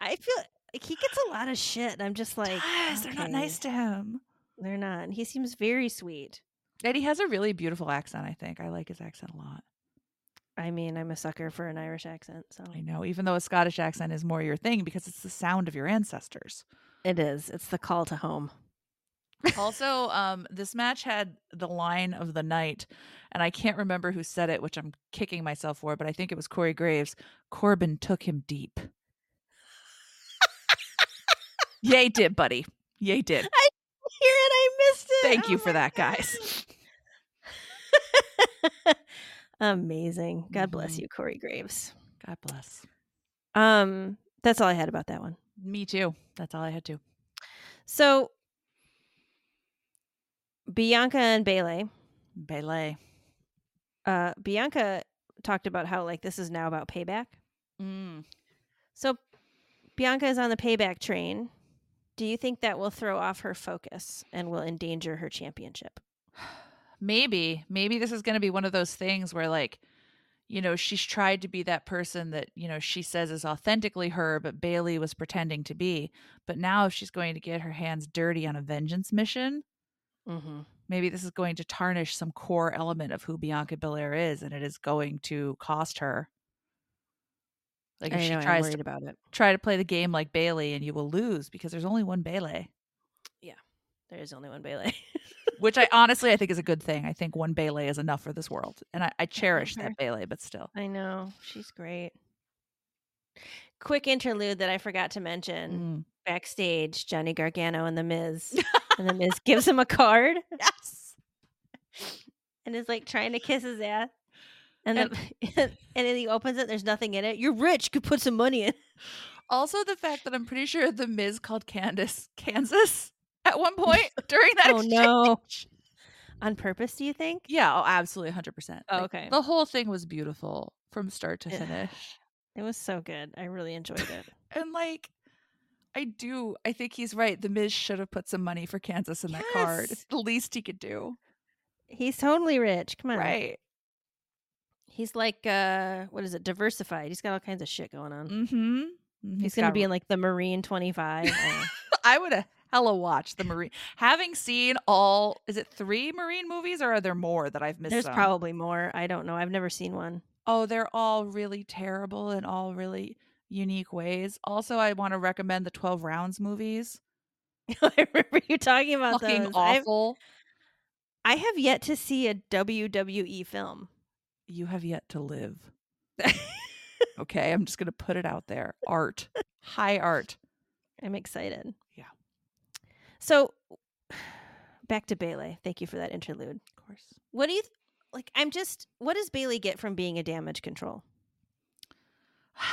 I feel like he gets a lot of shit. and I'm just like, Yes, they're not nice to him. They're not. And he seems very sweet. And he has a really beautiful accent, I think. I like his accent a lot. I mean, I'm a sucker for an Irish accent, so I know, even though a Scottish accent is more your thing because it's the sound of your ancestors. it is. It's the call to home. also, um, this match had the line of the night, and I can't remember who said it, which I'm kicking myself for, but I think it was Corey Graves. Corbin took him deep. Yay, did, buddy. Yay, did. I hear it, I missed it. Thank you Oh for my that, guys. Amazing. God bless Mhm. you, Corey Graves. God bless. Um, that's all I had about that one. Me too. That's all I had too. So Bianca and Bayley. Belay. Uh, Bianca talked about how like this is now about payback. Mm. So Bianca is on the payback train. Do you think that will throw off her focus and will endanger her championship? Maybe maybe this is going to be one of those things where like you know she's tried to be that person that you know she says is authentically her but bayley was pretending to be but now if she's going to get her hands dirty on a vengeance mission Mm-hmm. maybe this is going to tarnish some core element of who bianca belair is and it is going to cost her like if she know, I'm tries to about it. try to play the game like bayley and you will lose because there's only one bayley Yeah. There is only one Bayley. which i honestly i think is a good thing i think one bayley is enough for this world and i, I cherish her. that bayley but still I know. She's great. Quick interlude that I forgot to mention. Mm. Backstage, Johnny Gargano and The Miz. and The Miz gives him a card Yes. and is like trying to kiss his ass. And, then, and then he opens it, there's nothing in it. You're rich, could put some money in. Also, the fact that I'm pretty sure the Miz called Candice Kansas at one point during that. Oh, no. exchange. On purpose, do you think? Yeah, oh, absolutely, hundred percent. Oh, okay. The whole thing was beautiful from start to finish, It was so good. I really enjoyed it. and like, I do. I think he's right. The Miz should have put some money for Kansas in that card. It's the least he could do. He's totally rich. Come on. Right. He's like uh what is it? Diversified. He's got all kinds of shit going on. Mm-hmm. He's going to be in like the Marine 25. uh, I would have hella watch the Marine. Having seen all, is it three Marine movies or are there more that I've missed? There's some? probably more. I don't know. I've never seen one. Oh, they're all really terrible in all really unique ways. Also, I want to recommend the 12 Rounds movies. I remember you talking about Fucking those. I've- awful. I have yet to see a WWE film. You have yet to live. okay, I'm just going to put it out there. Art. High art. I'm excited. So back to Bayley. Thank you for that interlude. Of course. What do you th- like? I'm just. What does Bayley get from being a Damage CTRL?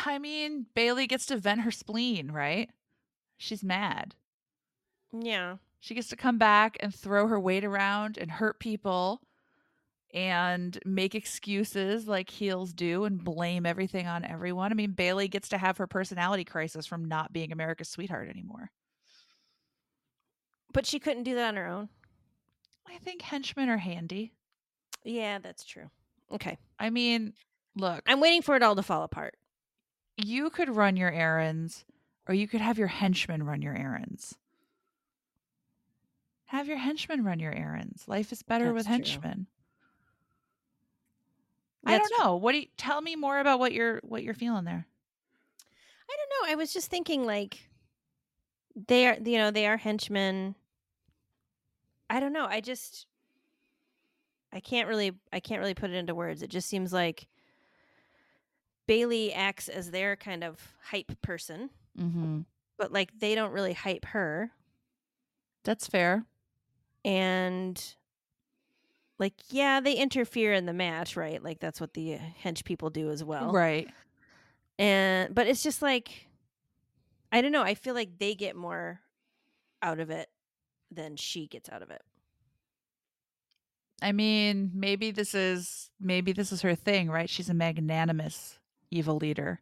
I mean, Bayley gets to vent her spleen, right? She's mad. Yeah. She gets to come back and throw her weight around and hurt people and make excuses like heels do and blame everything on everyone. I mean, Bayley gets to have her personality crisis from not being America's sweetheart anymore. But she couldn't do that on her own. I think henchmen are handy. Yeah, that's true. Okay. I mean, look, I'm waiting for it all to fall apart. you could run your errands or you could have your henchmen run your errands. Have your henchmen run your errands. Life is better with That's true. henchmen. I don't know. What do you tell me more about what you're what you're feeling there? I don't know. I was just thinking like they are you know, they are henchmen. I don't know. I just I can't really I can't really put it into words. It just seems like Bayley acts as their kind of hype person, Mm-hmm. but like they don't really hype her That's fair. and like yeah, they interfere in the match, right? Like that's what the hench people do as well. Right. And but it's just like I don't know, I feel like they get more out of it than she gets out of it. I mean, maybe this is maybe this is her thing, right? She's a magnanimous evil leader.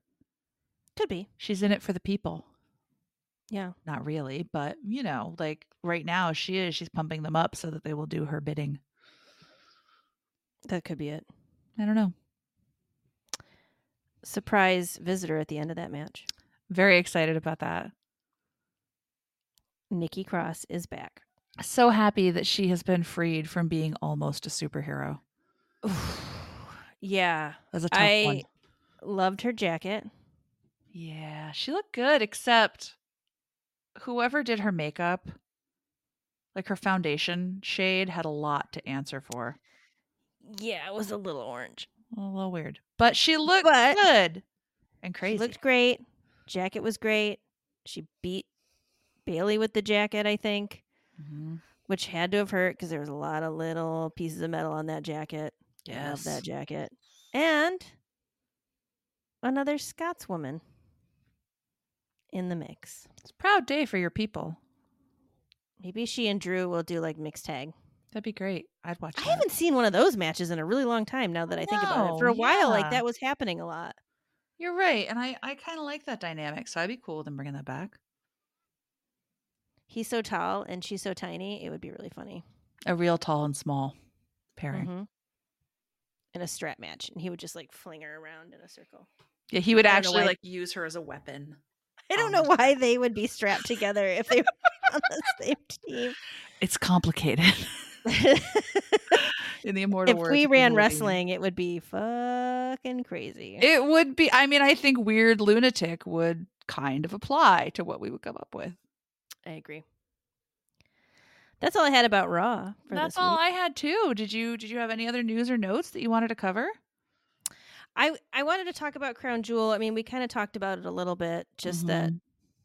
Could be. She's in it for the people. Yeah. Not really, but you know, like right now she is. She's pumping them up so that they will do her bidding. That could be it. I don't know. Surprise visitor at the end of that match. Very excited about that. Nikki Cross is back. So happy that she has been freed from being almost a superhero. yeah. That was a tough I one. loved her jacket. Yeah, she looked good, except whoever did her makeup, like her foundation shade, had a lot to answer for. Yeah, it was a little orange. A little weird. But she looked But- good and She crazy. looked great. Jacket was great. She beat Bayley with the jacket, I think, Mhm. which had to have hurt because there was a lot of little pieces of metal on that jacket. I love that jacket. And another Scotswoman in the mix. It's a proud day for your people. Maybe she and Drew will do like mixed tag. That'd be great. I'd watch I that. haven't seen one of those matches in a really long time now that I think about it. For a No, while, like that was happening a lot. You're right. And I, I kind of like that dynamic. So I'd be cool with them bringing that back. He's so tall and she's so tiny. It would be really funny. A real tall and small pairing. Mhm. In a strap match, and he would just like fling her around in a circle. Yeah, he would I don't know actually like use her as a weapon. I don't know why they would be strapped together if they were on the same team. It's complicated. In the immortal if words we ran wrestling, it would be fucking crazy. it would be. I mean, I think weird lunatic would kind of apply to what we would come up with. I agree. That's all I had about Raw for That's all. I had too. Did you Did you have any other news or notes that you wanted to cover? I I wanted to talk about Crown Jewel. I mean, we kind of talked about it a little bit. Just that Mhm.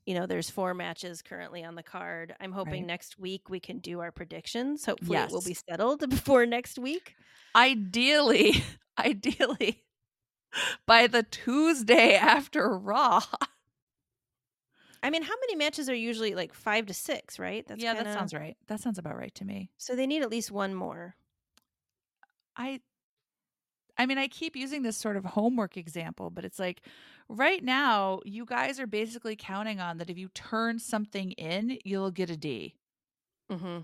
You know, there's four matches currently on the card. I'm hoping Right. next week we can do our predictions. Hopefully, it will be settled before next week. ideally, ideally, by the Tuesday after Raw. I mean, how many matches are usually like five to six, right? That's yeah, kinda, that sounds right. That sounds about right to me. So they need at least one more. I I mean, I keep using this sort of homework example, but it's like right now, you guys are basically counting on that if you turn something in, you'll get a D. Mm-hmm.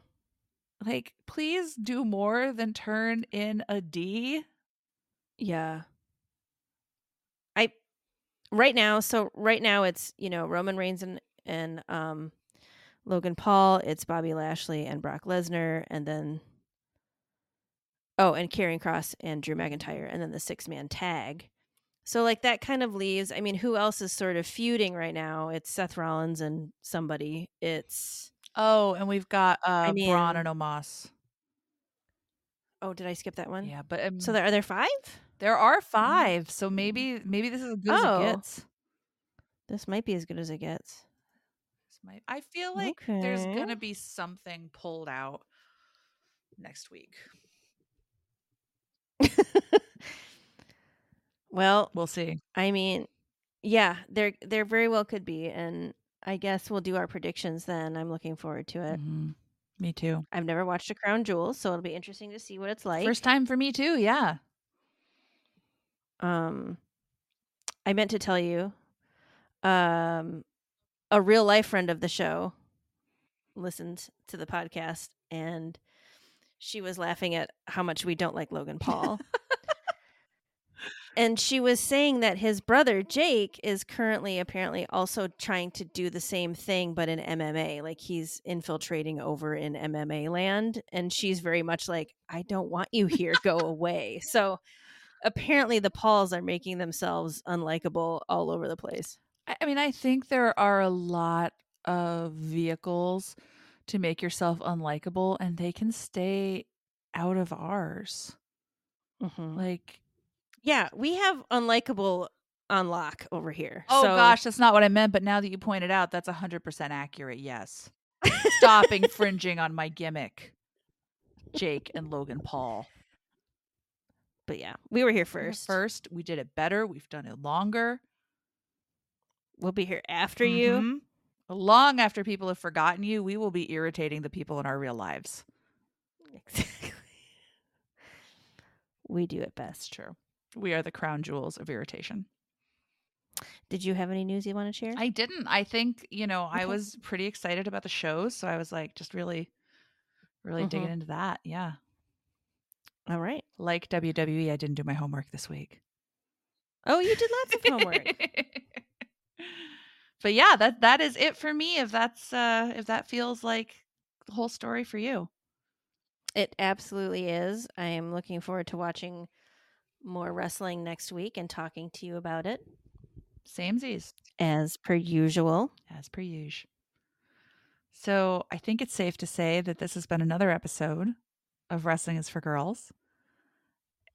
Like, please do more than turn in a D. Yeah. I right now, so right now it's, you know, Roman Reigns and and um Logan Paul, it's Bobby Lashley and Brock Lesnar and then Oh, and Karrion Kross and Drew McIntyre and then the six-man tag. So like that kind of leaves, I mean, who else is sort of feuding right now? It's Seth Rollins and somebody. It's Oh, and we've got uh mean- Braun and Omos. Oh, did I skip that one? Yeah, but um, So there are there 5? there are five, so maybe maybe this is as good as Oh. it gets. This might be as good as it gets. This might, I feel like there's gonna be something pulled out next week. well, We'll see. I mean, yeah, there there very well could be, and I guess we'll do our predictions then. I'm looking forward to it. Mhm. Me too. I've never watched a Crown Jewel, so it'll be interesting to see what it's like. First time for me too. Yeah. um, I meant to tell you, um, a real life friend of the show listened to the podcast, and she was laughing at how much we don't like Logan Paul. and she was saying that his brother Jake is currently apparently also trying to do the same thing but in MMA like he's infiltrating over in MMA land and she's very much like I don't want you here go away. So apparently the Pauls are making themselves unlikable all over the place. I, I mean, I think there are a lot of vehicles to make yourself unlikable, and they can stay out of ours. Mhm. Like, Yeah, we have unlikable on lock over here. oh So- gosh, that's not what I meant. But now that you pointed out, that's hundred percent accurate. Yes. Stop infringing on my gimmick, Jake and Logan Paul. But yeah, we were here We were first. First, we did it better. We've done it longer. We'll be here after you. Long after people have forgotten you, we will be irritating the people in our real lives. Exactly. we do it best. true. We are the crown jewels of irritation. Did you have any news you want to share? I didn't. I think, you know, I was pretty excited about the shows. So I was like, just really, really digging Mhm. into that. Yeah. All right. Like WWE, I didn't do my homework this week. Oh, you did lots of homework. but yeah, that that is it for me. If that's uh if that feels like the whole story for you. It absolutely is. I am looking forward to watching more wrestling next week and talking to you about it Samesies, as as per usual. as per usual. So I think it's safe to say that this has been another episode of Wrestling is for Girls.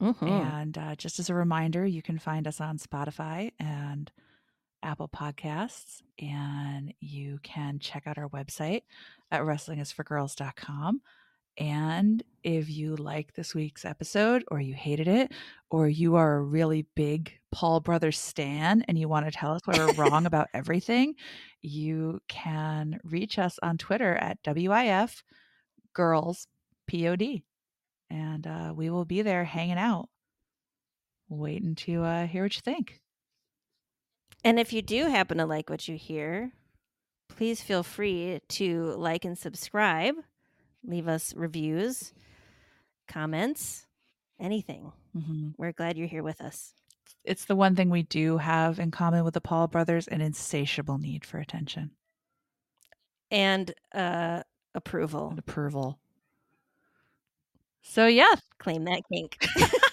Mhm. And uh, just as a reminder, you can find us on Spotify and Apple Podcasts. And you can check out our website at wrestlingisforgirls.com. And if you like this week's episode, or you hated it, or you are a really big Paul Brothers stan and you want to tell us why we're wrong about everything, you can reach us on Twitter at WIF Girls POD and uh, we will be there hanging out, waiting to uh, hear what you think. And if you do happen to like what you hear, please feel free to like and subscribe, leave us reviews, comments, anything. Mm-hmm. We're glad you're here with us. It's the one thing we do have in common with the Paul brothers an insatiable need for attention And uh, approval. and approval. So, yeah, Claim that kink.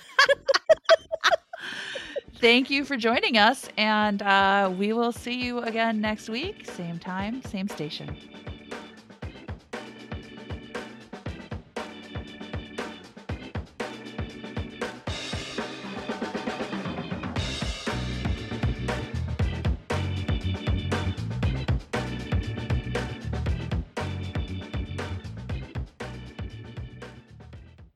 thank you for joining us. And uh, we will see you again next week. Same time, same station.